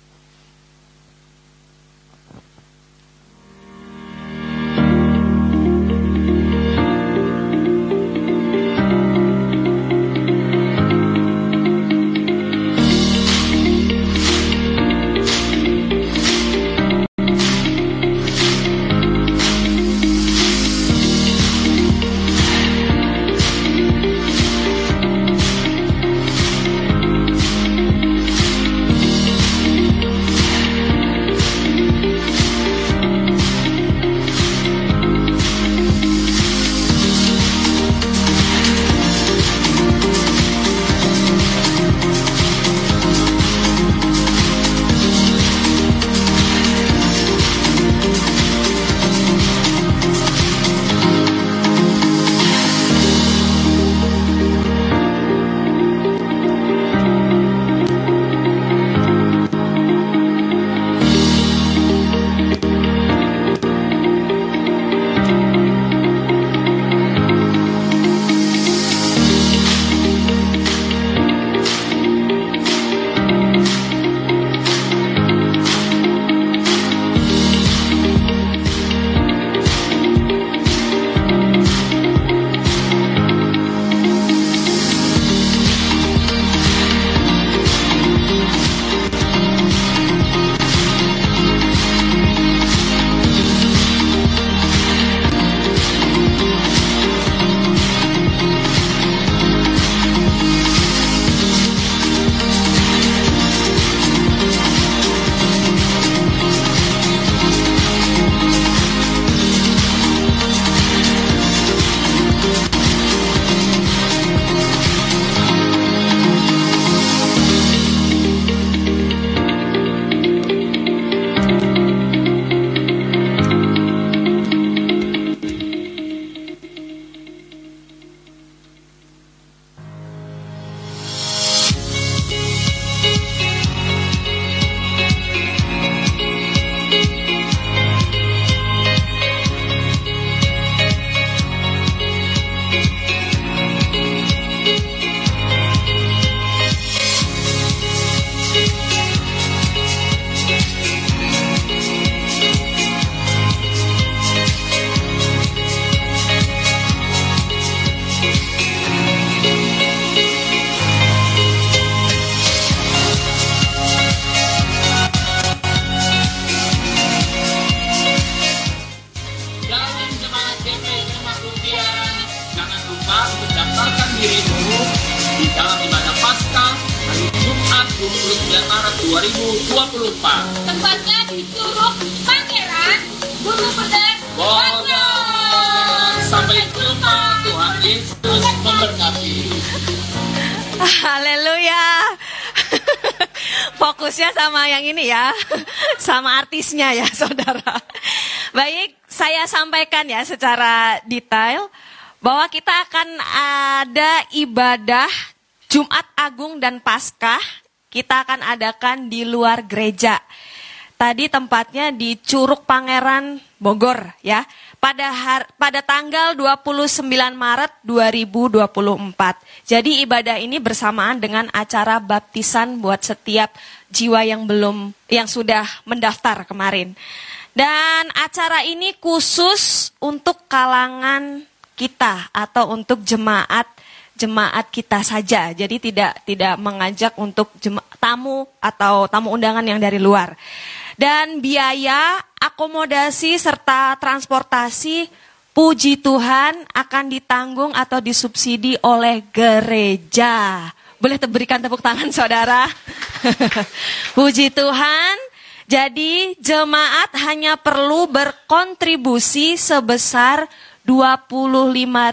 Artisnya ya (laughs) saudara. Baik, saya sampaikan ya secara detail bahwa kita akan ada ibadah Jumat Agung dan Paskah. Kita akan adakan di luar gereja. Tadi tempatnya di Curug Pangeran Bogor ya. Pada har, pada tanggal 29 Maret 2024. Jadi ibadah ini bersamaan dengan acara baptisan buat setiap jiwa yang belum yang sudah mendaftar kemarin. Dan acara ini khusus untuk kalangan kita atau untuk jemaat jemaat kita saja. Jadi tidak tidak mengajak untuk jema, tamu atau tamu undangan yang dari luar. Dan biaya akomodasi serta transportasi puji Tuhan akan ditanggung atau disubsidi oleh gereja. Boleh berikan tepuk tangan saudara. (laughs) puji Tuhan. Jadi jemaat hanya perlu berkontribusi sebesar 25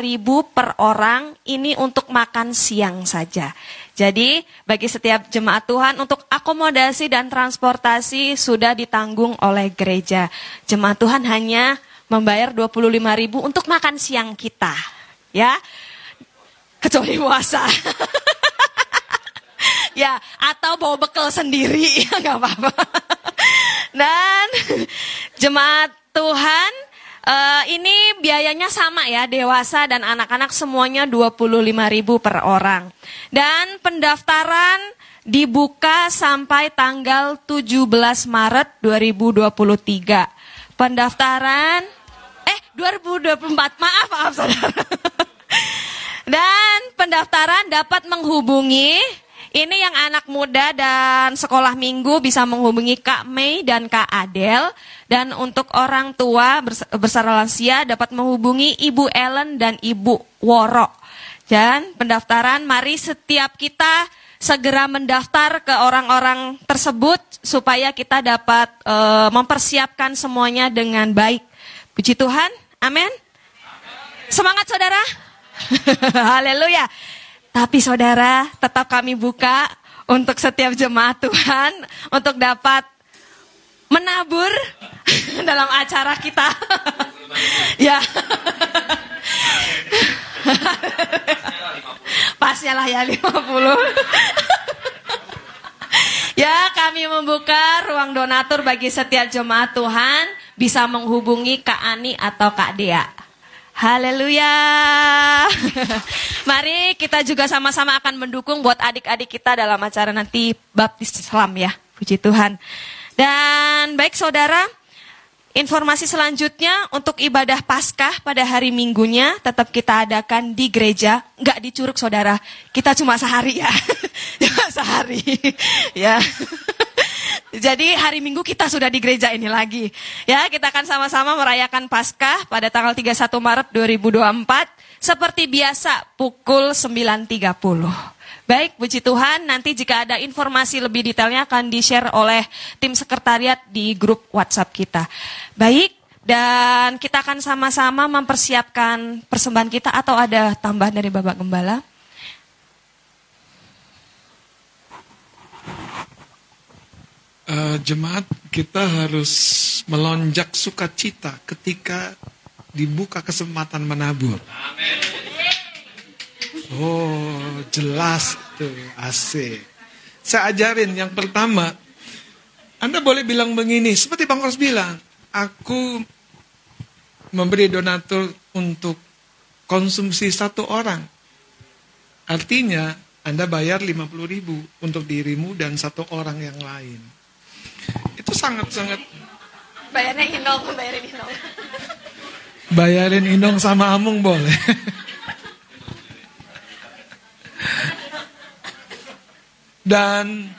ribu per orang ini untuk makan siang saja. Jadi bagi setiap jemaat Tuhan untuk akomodasi dan transportasi sudah ditanggung oleh gereja. Jemaat Tuhan hanya membayar 25 ribu untuk makan siang kita. Ya, kecuali puasa. (laughs) ya, atau bawa bekal sendiri, (laughs) nggak apa-apa. Dan jemaat Tuhan uh, ini biayanya sama ya, dewasa dan anak-anak semuanya 25 ribu per orang. Dan pendaftaran dibuka sampai tanggal 17 Maret 2023. Pendaftaran, eh 2024, maaf, maaf saudara. Dan pendaftaran dapat menghubungi ini yang anak muda dan sekolah minggu bisa menghubungi Kak Mei dan Kak Adel. Dan untuk orang tua bersara lansia dapat menghubungi Ibu Ellen dan Ibu Woro. Dan pendaftaran mari setiap kita segera mendaftar ke orang-orang tersebut supaya kita dapat e, mempersiapkan semuanya dengan baik. Puji Tuhan. Amin. Semangat saudara. (laughs) Haleluya. Tapi saudara, tetap kami buka untuk setiap jemaat Tuhan untuk dapat menabur (laughs) dalam acara kita. (laughs) ya. Pasnya lah ya 50. ya, kami membuka ruang donatur bagi setiap jemaat Tuhan bisa menghubungi Kak Ani atau Kak Dea. Haleluya. (laughs) Mari kita juga sama-sama akan mendukung buat adik-adik kita dalam acara nanti baptis Islam ya. Puji Tuhan. Dan baik saudara, informasi selanjutnya untuk ibadah Paskah pada hari Minggunya tetap kita adakan di gereja, nggak di curug saudara. Kita cuma sehari ya. (laughs) cuma sehari. (laughs) ya. Jadi hari Minggu kita sudah di gereja ini lagi. Ya, kita akan sama-sama merayakan Paskah pada tanggal 31 Maret 2024 seperti biasa pukul 9.30. Baik, puji Tuhan, nanti jika ada informasi lebih detailnya akan di-share oleh tim sekretariat di grup WhatsApp kita. Baik, dan kita akan sama-sama mempersiapkan persembahan kita atau ada tambahan dari Bapak Gembala? Uh, jemaat kita harus melonjak sukacita ketika dibuka kesempatan menabur. Oh, jelas tuh, asik. Saya ajarin yang pertama, Anda boleh bilang begini, seperti Bang Kors bilang, aku memberi donatur untuk konsumsi satu orang. Artinya, Anda bayar 50 ribu untuk dirimu dan satu orang yang lain. Itu sangat-sangat Bayarnya Inong, bayarin Inong. Bayarin Inong sama Amung boleh. Dan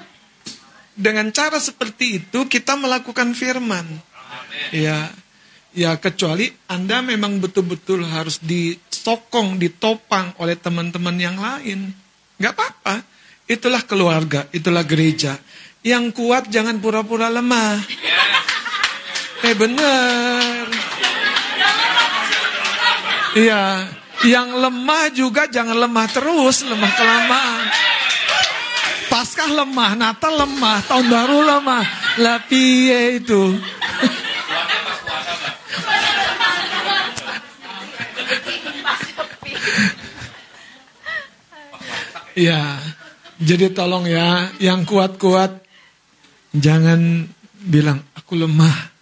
dengan cara seperti itu kita melakukan firman. Ya, ya kecuali Anda memang betul-betul harus disokong, ditopang oleh teman-teman yang lain. Gak apa-apa. Itulah keluarga, itulah gereja yang kuat jangan pura-pura lemah. Eh bener. Iya, yang lemah juga jangan lemah terus, lemah kelamaan. Paskah lemah, Natal lemah, tahun baru lemah. Lah piye itu? Ya, jadi tolong ya, yang kuat-kuat jangan bilang aku lemah.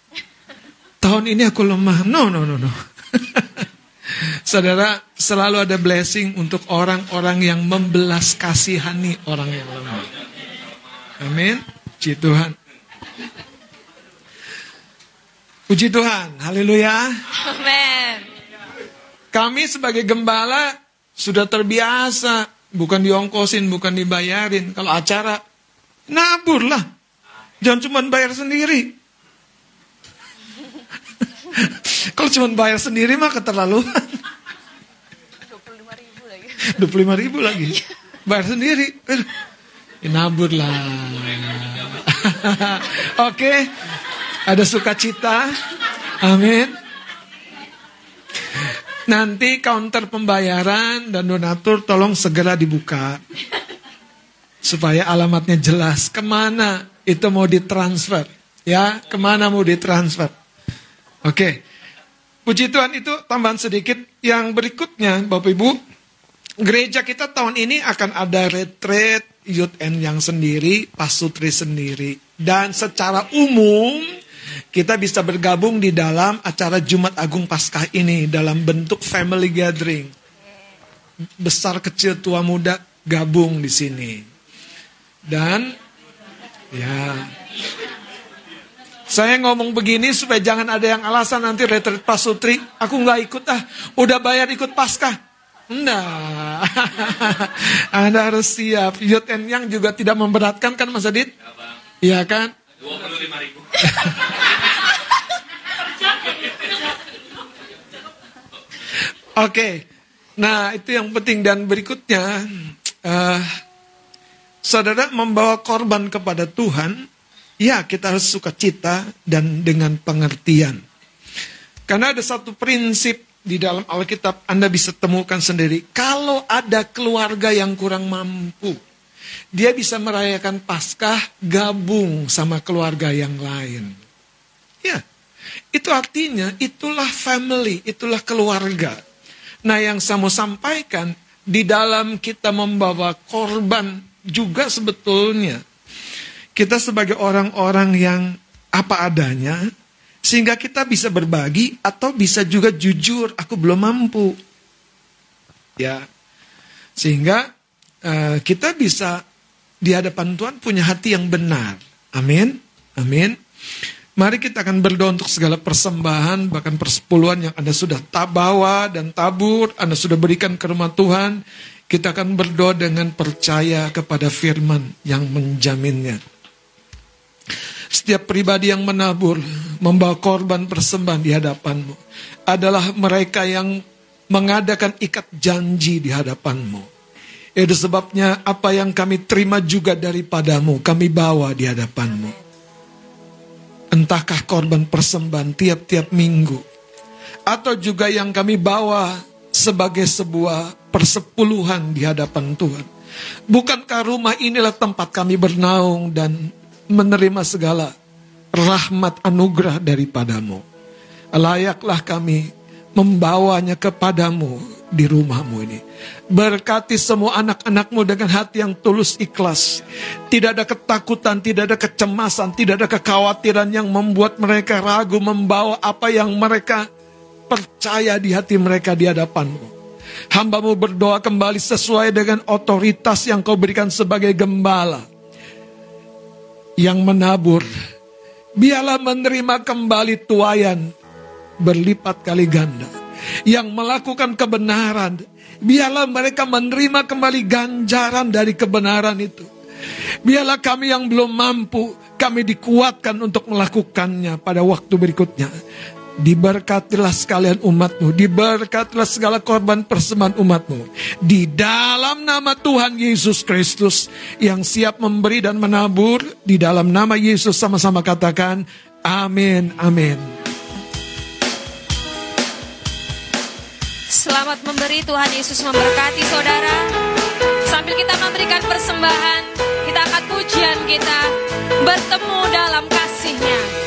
Tahun ini aku lemah. No, no, no, no. (laughs) Saudara, selalu ada blessing untuk orang-orang yang membelas kasihani orang yang lemah. Amin. Puji Tuhan. Puji Tuhan. Haleluya. Amin. Kami sebagai gembala sudah terbiasa bukan diongkosin, bukan dibayarin. Kalau acara, nabur lah. Jangan cuma bayar sendiri. (laughs) Kalau cuma bayar sendiri mah keterlaluan. 25 ribu lagi. 25 ribu lagi. Bayar sendiri. Ya, nabur lah. (laughs) Oke. Ada sukacita. Amin. Nanti counter pembayaran dan donatur tolong segera dibuka. Supaya alamatnya jelas. Ke mana itu mau ditransfer. Ya, ke mana mau ditransfer. Oke. Puji Tuhan itu tambahan sedikit. Yang berikutnya Bapak Ibu. Gereja kita tahun ini akan ada retreat youth and yang sendiri, pasutri sendiri. Dan secara umum kita bisa bergabung di dalam acara Jumat Agung Paskah ini dalam bentuk family gathering. Besar kecil tua muda gabung di sini. Dan ya saya ngomong begini supaya jangan ada yang alasan nanti retret pasutri, aku nggak ikut ah, udah bayar ikut Paskah. Nah, (laughs) Anda harus siap. Youth and Young juga tidak memberatkan kan Mas Adit? Iya kan? 25 ribu. (laughs) Oke, nah itu yang penting dan berikutnya, uh, saudara membawa korban kepada Tuhan, ya kita harus suka cita dan dengan pengertian. Karena ada satu prinsip di dalam Alkitab Anda bisa temukan sendiri. Kalau ada keluarga yang kurang mampu, dia bisa merayakan Paskah gabung sama keluarga yang lain. Ya, itu artinya itulah family, itulah keluarga. Nah yang saya mau sampaikan, di dalam kita membawa korban juga sebetulnya. Kita sebagai orang-orang yang apa adanya, sehingga kita bisa berbagi atau bisa juga jujur, aku belum mampu. Ya, sehingga uh, kita bisa di hadapan Tuhan punya hati yang benar. Amin, amin. Mari kita akan berdoa untuk segala persembahan, bahkan persepuluhan yang Anda sudah tabawa dan tabur, Anda sudah berikan ke rumah Tuhan. Kita akan berdoa dengan percaya kepada firman yang menjaminnya. Setiap pribadi yang menabur, membawa korban persembahan di hadapanmu, adalah mereka yang mengadakan ikat janji di hadapanmu. Itu sebabnya apa yang kami terima juga daripadamu, kami bawa di hadapanmu. Entahkah korban persembahan tiap-tiap minggu. Atau juga yang kami bawa sebagai sebuah persepuluhan di hadapan Tuhan. Bukankah rumah inilah tempat kami bernaung dan menerima segala rahmat anugerah daripadamu. Layaklah kami membawanya kepadamu di rumahmu ini. Berkati semua anak-anakmu dengan hati yang tulus ikhlas. Tidak ada ketakutan, tidak ada kecemasan, tidak ada kekhawatiran yang membuat mereka ragu membawa apa yang mereka percaya di hati mereka di hadapanmu. Hambamu berdoa kembali sesuai dengan otoritas yang kau berikan sebagai gembala. Yang menabur. Biarlah menerima kembali tuayan berlipat kali ganda yang melakukan kebenaran, biarlah mereka menerima kembali ganjaran dari kebenaran itu. Biarlah kami yang belum mampu, kami dikuatkan untuk melakukannya pada waktu berikutnya. Diberkatilah sekalian umatmu, diberkatilah segala korban persembahan umatmu. Di dalam nama Tuhan Yesus Kristus yang siap memberi dan menabur, di dalam nama Yesus sama-sama katakan, amin, amin. Selamat memberi Tuhan Yesus memberkati saudara. Sambil kita memberikan persembahan, kita akan pujian kita bertemu dalam kasihnya.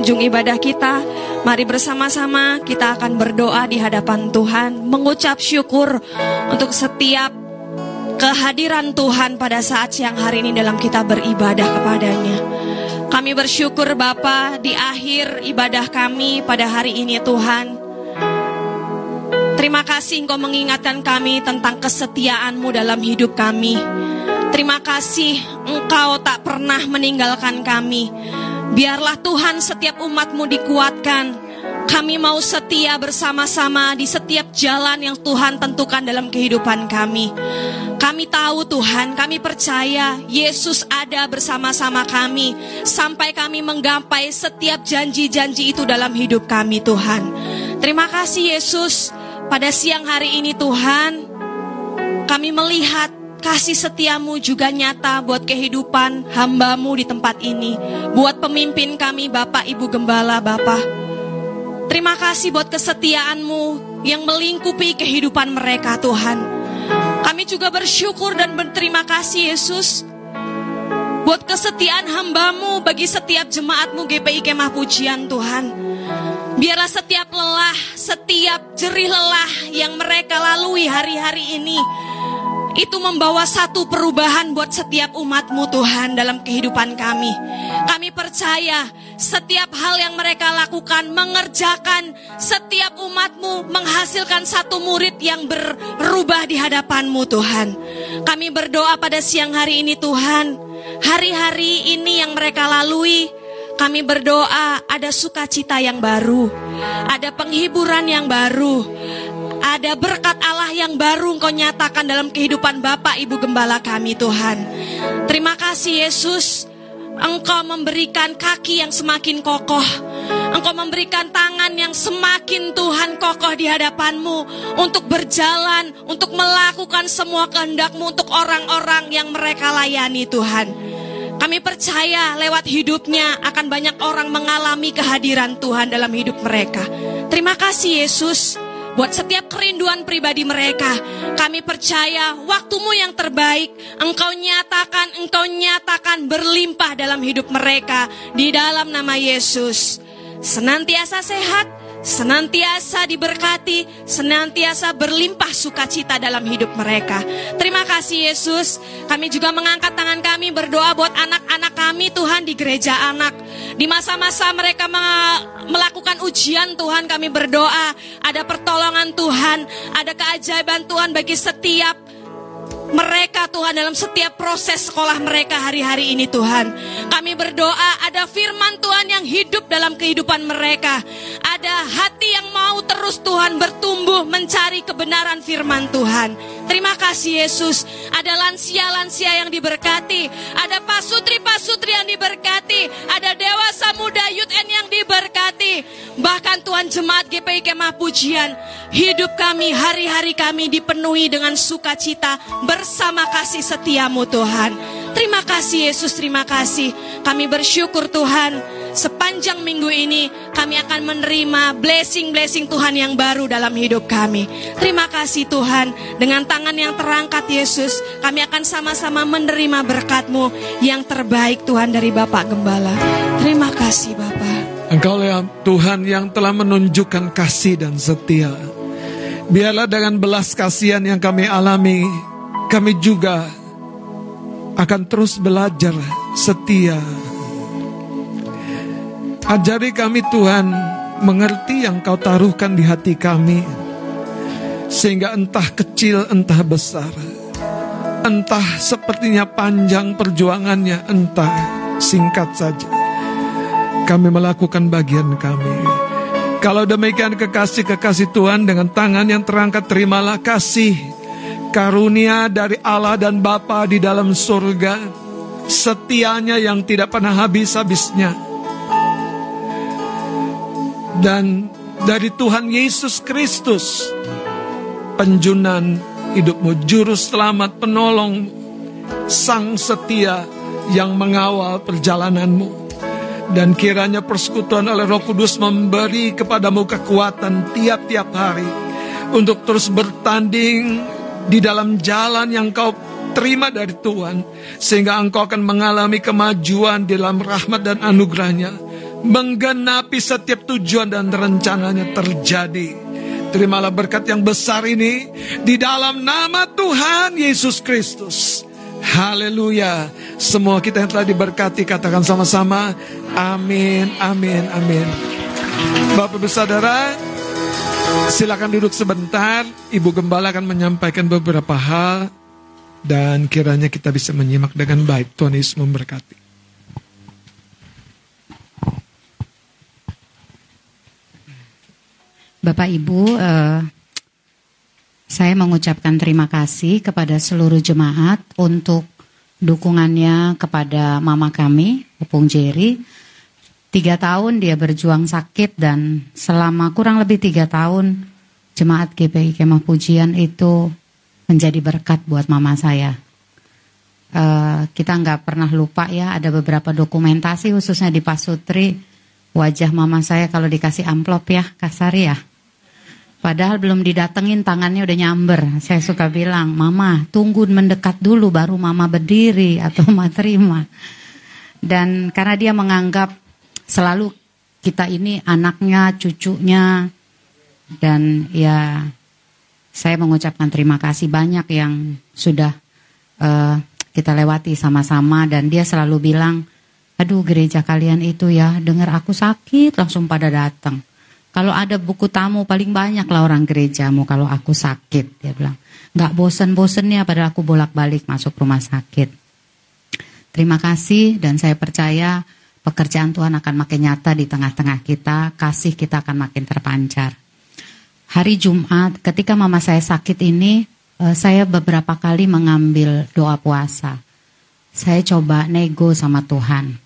Pengunjung ibadah kita. Mari bersama-sama kita akan berdoa di hadapan Tuhan, mengucap syukur untuk setiap kehadiran Tuhan pada saat siang hari ini dalam kita beribadah kepadanya. Kami bersyukur Bapa di akhir ibadah kami pada hari ini Tuhan. Terima kasih Engkau mengingatkan kami tentang kesetiaanmu dalam hidup kami. Terima kasih Engkau tak pernah meninggalkan kami. Biarlah Tuhan setiap umatmu dikuatkan. Kami mau setia bersama-sama di setiap jalan yang Tuhan tentukan dalam kehidupan kami. Kami tahu Tuhan, kami percaya Yesus ada bersama-sama kami sampai kami menggapai setiap janji-janji itu dalam hidup kami Tuhan. Terima kasih Yesus, pada siang hari ini Tuhan, kami melihat Kasih setiamu juga nyata buat kehidupan hambamu di tempat ini. Buat pemimpin kami Bapak Ibu Gembala Bapak. Terima kasih buat kesetiaanmu yang melingkupi kehidupan mereka Tuhan. Kami juga bersyukur dan berterima kasih Yesus. Buat kesetiaan hambamu bagi setiap jemaatmu GPI Kemah Pujian Tuhan. Biarlah setiap lelah, setiap jerih lelah yang mereka lalui hari-hari ini itu membawa satu perubahan buat setiap umatmu Tuhan dalam kehidupan kami. Kami percaya setiap hal yang mereka lakukan mengerjakan setiap umatmu menghasilkan satu murid yang berubah di hadapanmu Tuhan. Kami berdoa pada siang hari ini Tuhan, hari-hari ini yang mereka lalui, kami berdoa ada sukacita yang baru, ada penghiburan yang baru, ada berkat Allah yang baru Engkau nyatakan dalam kehidupan Bapak Ibu Gembala kami Tuhan. Terima kasih Yesus. Engkau memberikan kaki yang semakin kokoh. Engkau memberikan tangan yang semakin Tuhan kokoh di hadapanmu untuk berjalan, untuk melakukan semua kehendakmu untuk orang-orang yang mereka layani Tuhan. Kami percaya lewat hidupnya akan banyak orang mengalami kehadiran Tuhan dalam hidup mereka. Terima kasih Yesus buat setiap kerinduan pribadi mereka. Kami percaya waktumu yang terbaik, engkau nyatakan, engkau nyatakan berlimpah dalam hidup mereka di dalam nama Yesus. Senantiasa sehat, senantiasa diberkati, senantiasa berlimpah sukacita dalam hidup mereka. Terima kasih Yesus. Kami juga mengangkat tangan kami berdoa buat anak-anak kami Tuhan di gereja anak. Di masa-masa mereka melakukan ujian Tuhan kami berdoa ada pertolongan Tuhan, ada keajaiban Tuhan bagi setiap mereka Tuhan dalam setiap proses sekolah mereka hari-hari ini Tuhan. Kami berdoa ada firman Tuhan yang hidup dalam kehidupan mereka. Ada hati yang mau terus Tuhan bertumbuh mencari kebenaran firman Tuhan. Terima kasih Yesus. Ada lansia-lansia yang diberkati. Ada pasutri-pasutri yang diberkati. Ada dewasa muda youth yang diberkati. Bahkan Tuhan jemaat GPI Kemah Pujian. Hidup kami, hari-hari kami dipenuhi dengan sukacita bersama kasih setiamu Tuhan. Terima kasih Yesus, terima kasih. Kami bersyukur Tuhan sepanjang minggu ini kami akan menerima blessing-blessing Tuhan yang baru dalam hidup kami. Terima kasih Tuhan, dengan tangan yang terangkat Yesus, kami akan sama-sama menerima berkat-Mu yang terbaik Tuhan dari Bapak Gembala. Terima kasih Bapak. Engkau ya Tuhan yang telah menunjukkan kasih dan setia. Biarlah dengan belas kasihan yang kami alami, kami juga akan terus belajar setia Ajari kami Tuhan mengerti yang kau taruhkan di hati kami. Sehingga entah kecil entah besar. Entah sepertinya panjang perjuangannya, entah singkat saja. Kami melakukan bagian kami. Kalau demikian kekasih-kekasih Tuhan dengan tangan yang terangkat terimalah kasih karunia dari Allah dan Bapa di dalam surga. Setianya yang tidak pernah habis-habisnya dan dari Tuhan Yesus Kristus penjunan hidupmu juru selamat penolong sang setia yang mengawal perjalananmu dan kiranya persekutuan oleh Roh Kudus memberi kepadamu kekuatan tiap-tiap hari untuk terus bertanding di dalam jalan yang kau terima dari Tuhan sehingga engkau akan mengalami kemajuan dalam rahmat dan anugerahnya menggenapi setiap tujuan dan rencananya terjadi. Terimalah berkat yang besar ini di dalam nama Tuhan Yesus Kristus. Haleluya. Semua kita yang telah diberkati katakan sama-sama amin, amin, amin. Bapak Ibu Saudara, silakan duduk sebentar. Ibu Gembala akan menyampaikan beberapa hal dan kiranya kita bisa menyimak dengan baik. Tuhan Yesus memberkati. Bapak Ibu, eh, saya mengucapkan terima kasih kepada seluruh jemaat untuk dukungannya kepada mama kami, Opung Jerry. Tiga tahun dia berjuang sakit dan selama kurang lebih tiga tahun jemaat GPI Kemah Pujian itu menjadi berkat buat mama saya. Uh, kita nggak pernah lupa ya ada beberapa dokumentasi khususnya di Pasutri wajah mama saya kalau dikasih amplop ya kasar ya Padahal belum didatengin tangannya udah nyamber. Saya suka bilang, mama tunggu mendekat dulu baru mama berdiri atau (laughs) mama terima. Dan karena dia menganggap selalu kita ini anaknya, cucunya. Dan ya saya mengucapkan terima kasih banyak yang sudah uh, kita lewati sama-sama. Dan dia selalu bilang, aduh gereja kalian itu ya dengar aku sakit langsung pada datang. Kalau ada buku tamu paling banyak lah orang gerejamu kalau aku sakit. Dia bilang, nggak bosen-bosennya padahal aku bolak-balik masuk rumah sakit. Terima kasih dan saya percaya pekerjaan Tuhan akan makin nyata di tengah-tengah kita, kasih kita akan makin terpancar. Hari Jumat ketika mama saya sakit ini, eh, saya beberapa kali mengambil doa puasa. Saya coba nego sama Tuhan.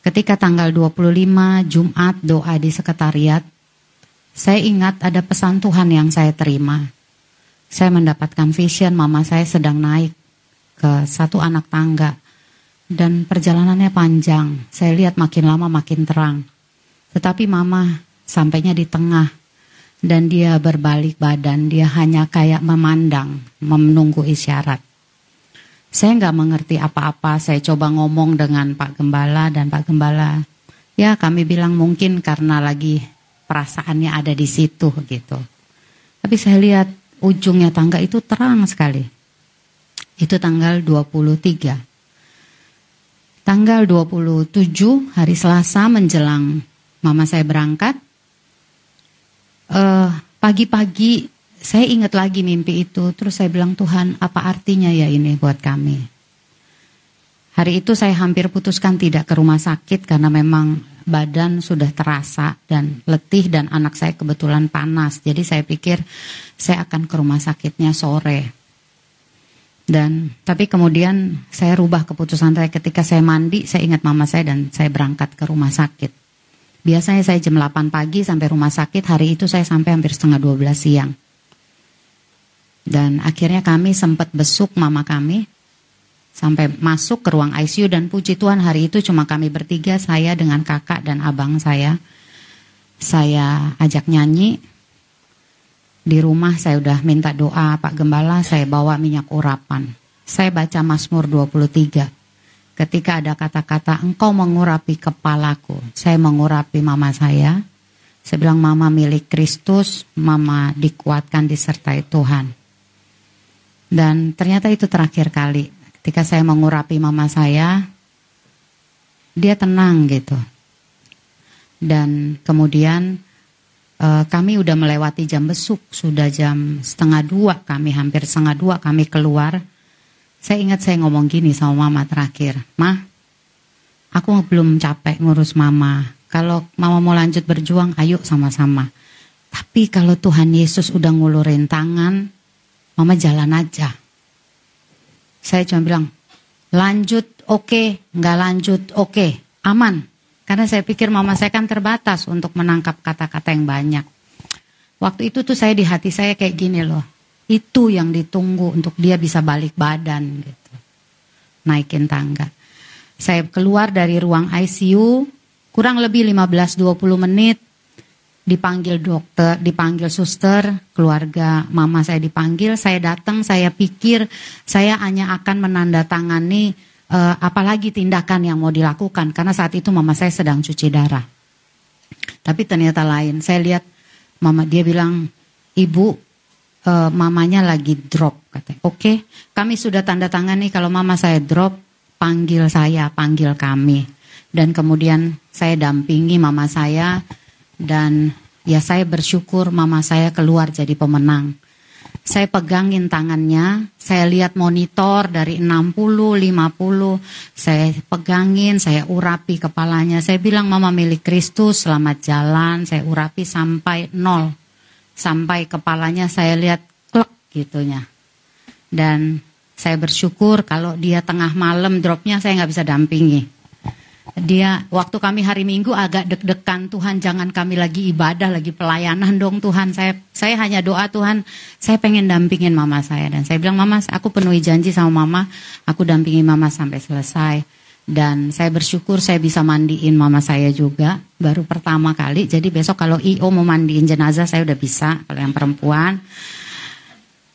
Ketika tanggal 25 Jumat doa di sekretariat, saya ingat ada pesan Tuhan yang saya terima. Saya mendapatkan vision mama saya sedang naik ke satu anak tangga. Dan perjalanannya panjang. Saya lihat makin lama makin terang. Tetapi mama sampainya di tengah. Dan dia berbalik badan. Dia hanya kayak memandang, menunggu isyarat. Saya nggak mengerti apa-apa. Saya coba ngomong dengan Pak Gembala dan Pak Gembala. Ya kami bilang mungkin karena lagi perasaannya ada di situ gitu. Tapi saya lihat ujungnya tangga itu terang sekali. Itu tanggal 23. Tanggal 27 hari Selasa menjelang mama saya berangkat. pagi pagi-pagi saya ingat lagi mimpi itu. Terus saya bilang Tuhan apa artinya ya ini buat kami. Hari itu saya hampir putuskan tidak ke rumah sakit karena memang badan sudah terasa dan letih dan anak saya kebetulan panas. Jadi saya pikir saya akan ke rumah sakitnya sore. Dan tapi kemudian saya rubah keputusan saya ketika saya mandi, saya ingat mama saya dan saya berangkat ke rumah sakit. Biasanya saya jam 8 pagi sampai rumah sakit, hari itu saya sampai hampir setengah 12 siang. Dan akhirnya kami sempat besuk mama kami sampai masuk ke ruang ICU dan puji Tuhan hari itu cuma kami bertiga saya dengan kakak dan abang saya saya ajak nyanyi di rumah saya udah minta doa Pak Gembala saya bawa minyak urapan. Saya baca Mazmur 23 ketika ada kata-kata engkau mengurapi kepalaku saya mengurapi mama saya. Saya bilang mama milik Kristus mama dikuatkan disertai Tuhan. Dan ternyata itu terakhir kali. Ketika saya mengurapi mama saya, dia tenang gitu. Dan kemudian uh, kami udah melewati jam besuk, sudah jam setengah dua, kami hampir setengah dua kami keluar. Saya ingat saya ngomong gini sama mama terakhir, Mah, aku belum capek ngurus mama. Kalau mama mau lanjut berjuang, ayo sama-sama. Tapi kalau Tuhan Yesus udah ngulurin tangan, mama jalan aja. Saya cuma bilang, lanjut oke, okay, nggak lanjut oke, okay, aman. Karena saya pikir mama saya kan terbatas untuk menangkap kata-kata yang banyak. Waktu itu tuh saya di hati saya kayak gini loh. Itu yang ditunggu untuk dia bisa balik badan gitu. Naikin tangga. Saya keluar dari ruang ICU kurang lebih 15-20 menit dipanggil dokter, dipanggil suster, keluarga mama saya dipanggil, saya datang, saya pikir saya hanya akan menandatangani uh, apalagi tindakan yang mau dilakukan karena saat itu mama saya sedang cuci darah. Tapi ternyata lain. Saya lihat mama dia bilang, "Ibu, uh, mamanya lagi drop," katanya. "Oke, okay, kami sudah tanda tangani kalau mama saya drop, panggil saya, panggil kami." Dan kemudian saya dampingi mama saya dan ya saya bersyukur mama saya keluar jadi pemenang. Saya pegangin tangannya, saya lihat monitor dari 60, 50, saya pegangin, saya urapi kepalanya. Saya bilang mama milik Kristus, selamat jalan, saya urapi sampai nol. Sampai kepalanya saya lihat klek gitunya. Dan saya bersyukur kalau dia tengah malam dropnya saya nggak bisa dampingi dia waktu kami hari Minggu agak deg-degan Tuhan jangan kami lagi ibadah lagi pelayanan dong Tuhan. Saya saya hanya doa Tuhan. Saya pengen dampingin mama saya. Dan saya bilang mama aku penuhi janji sama mama. Aku dampingi mama sampai selesai. Dan saya bersyukur saya bisa mandiin mama saya juga. Baru pertama kali. Jadi besok kalau IO mau mandiin jenazah saya udah bisa. Kalau yang perempuan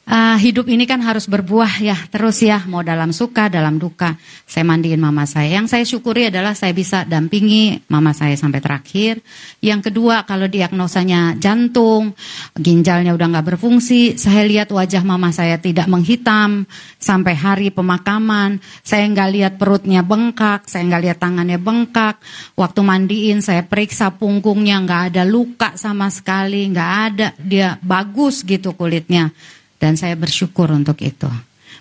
Uh, hidup ini kan harus berbuah ya terus ya. Mau dalam suka dalam duka. Saya mandiin mama saya. Yang saya syukuri adalah saya bisa dampingi mama saya sampai terakhir. Yang kedua kalau diagnosanya jantung ginjalnya udah nggak berfungsi saya lihat wajah mama saya tidak menghitam sampai hari pemakaman. Saya nggak lihat perutnya bengkak saya nggak lihat tangannya bengkak. Waktu mandiin saya periksa punggungnya nggak ada luka sama sekali nggak ada. Dia bagus gitu kulitnya dan saya bersyukur untuk itu.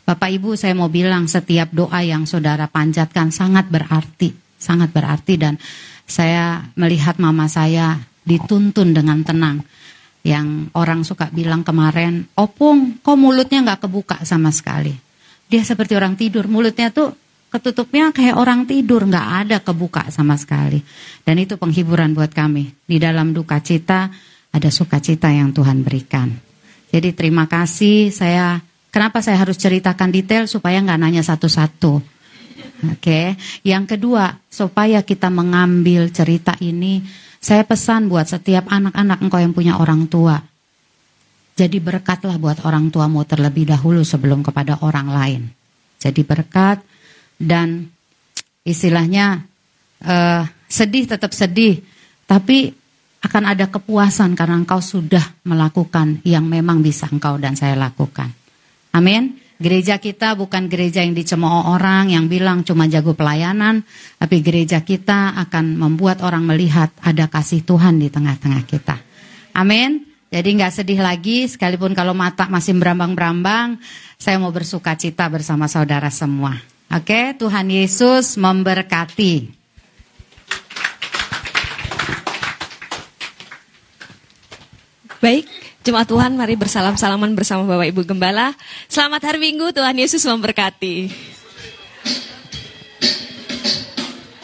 Bapak Ibu saya mau bilang setiap doa yang saudara panjatkan sangat berarti, sangat berarti dan saya melihat mama saya dituntun dengan tenang. Yang orang suka bilang kemarin, opung kok mulutnya nggak kebuka sama sekali. Dia seperti orang tidur, mulutnya tuh ketutupnya kayak orang tidur, nggak ada kebuka sama sekali. Dan itu penghiburan buat kami. Di dalam duka cita, ada sukacita yang Tuhan berikan. Jadi terima kasih saya kenapa saya harus ceritakan detail supaya nggak nanya satu-satu. Oke, okay. yang kedua supaya kita mengambil cerita ini, saya pesan buat setiap anak-anak engkau yang punya orang tua. Jadi berkatlah buat orang tuamu terlebih dahulu sebelum kepada orang lain. Jadi berkat dan istilahnya uh, sedih tetap sedih, tapi akan ada kepuasan karena engkau sudah melakukan yang memang bisa engkau dan saya lakukan. Amin. Gereja kita bukan gereja yang dicemooh orang yang bilang cuma jago pelayanan, tapi gereja kita akan membuat orang melihat ada kasih Tuhan di tengah-tengah kita. Amin. Jadi nggak sedih lagi, sekalipun kalau mata masih berambang-berambang, saya mau bersuka cita bersama saudara semua. Oke, Tuhan Yesus memberkati. Baik, jemaat Tuhan mari bersalam-salaman bersama Bapak Ibu Gembala. Selamat hari Minggu, Tuhan Yesus memberkati.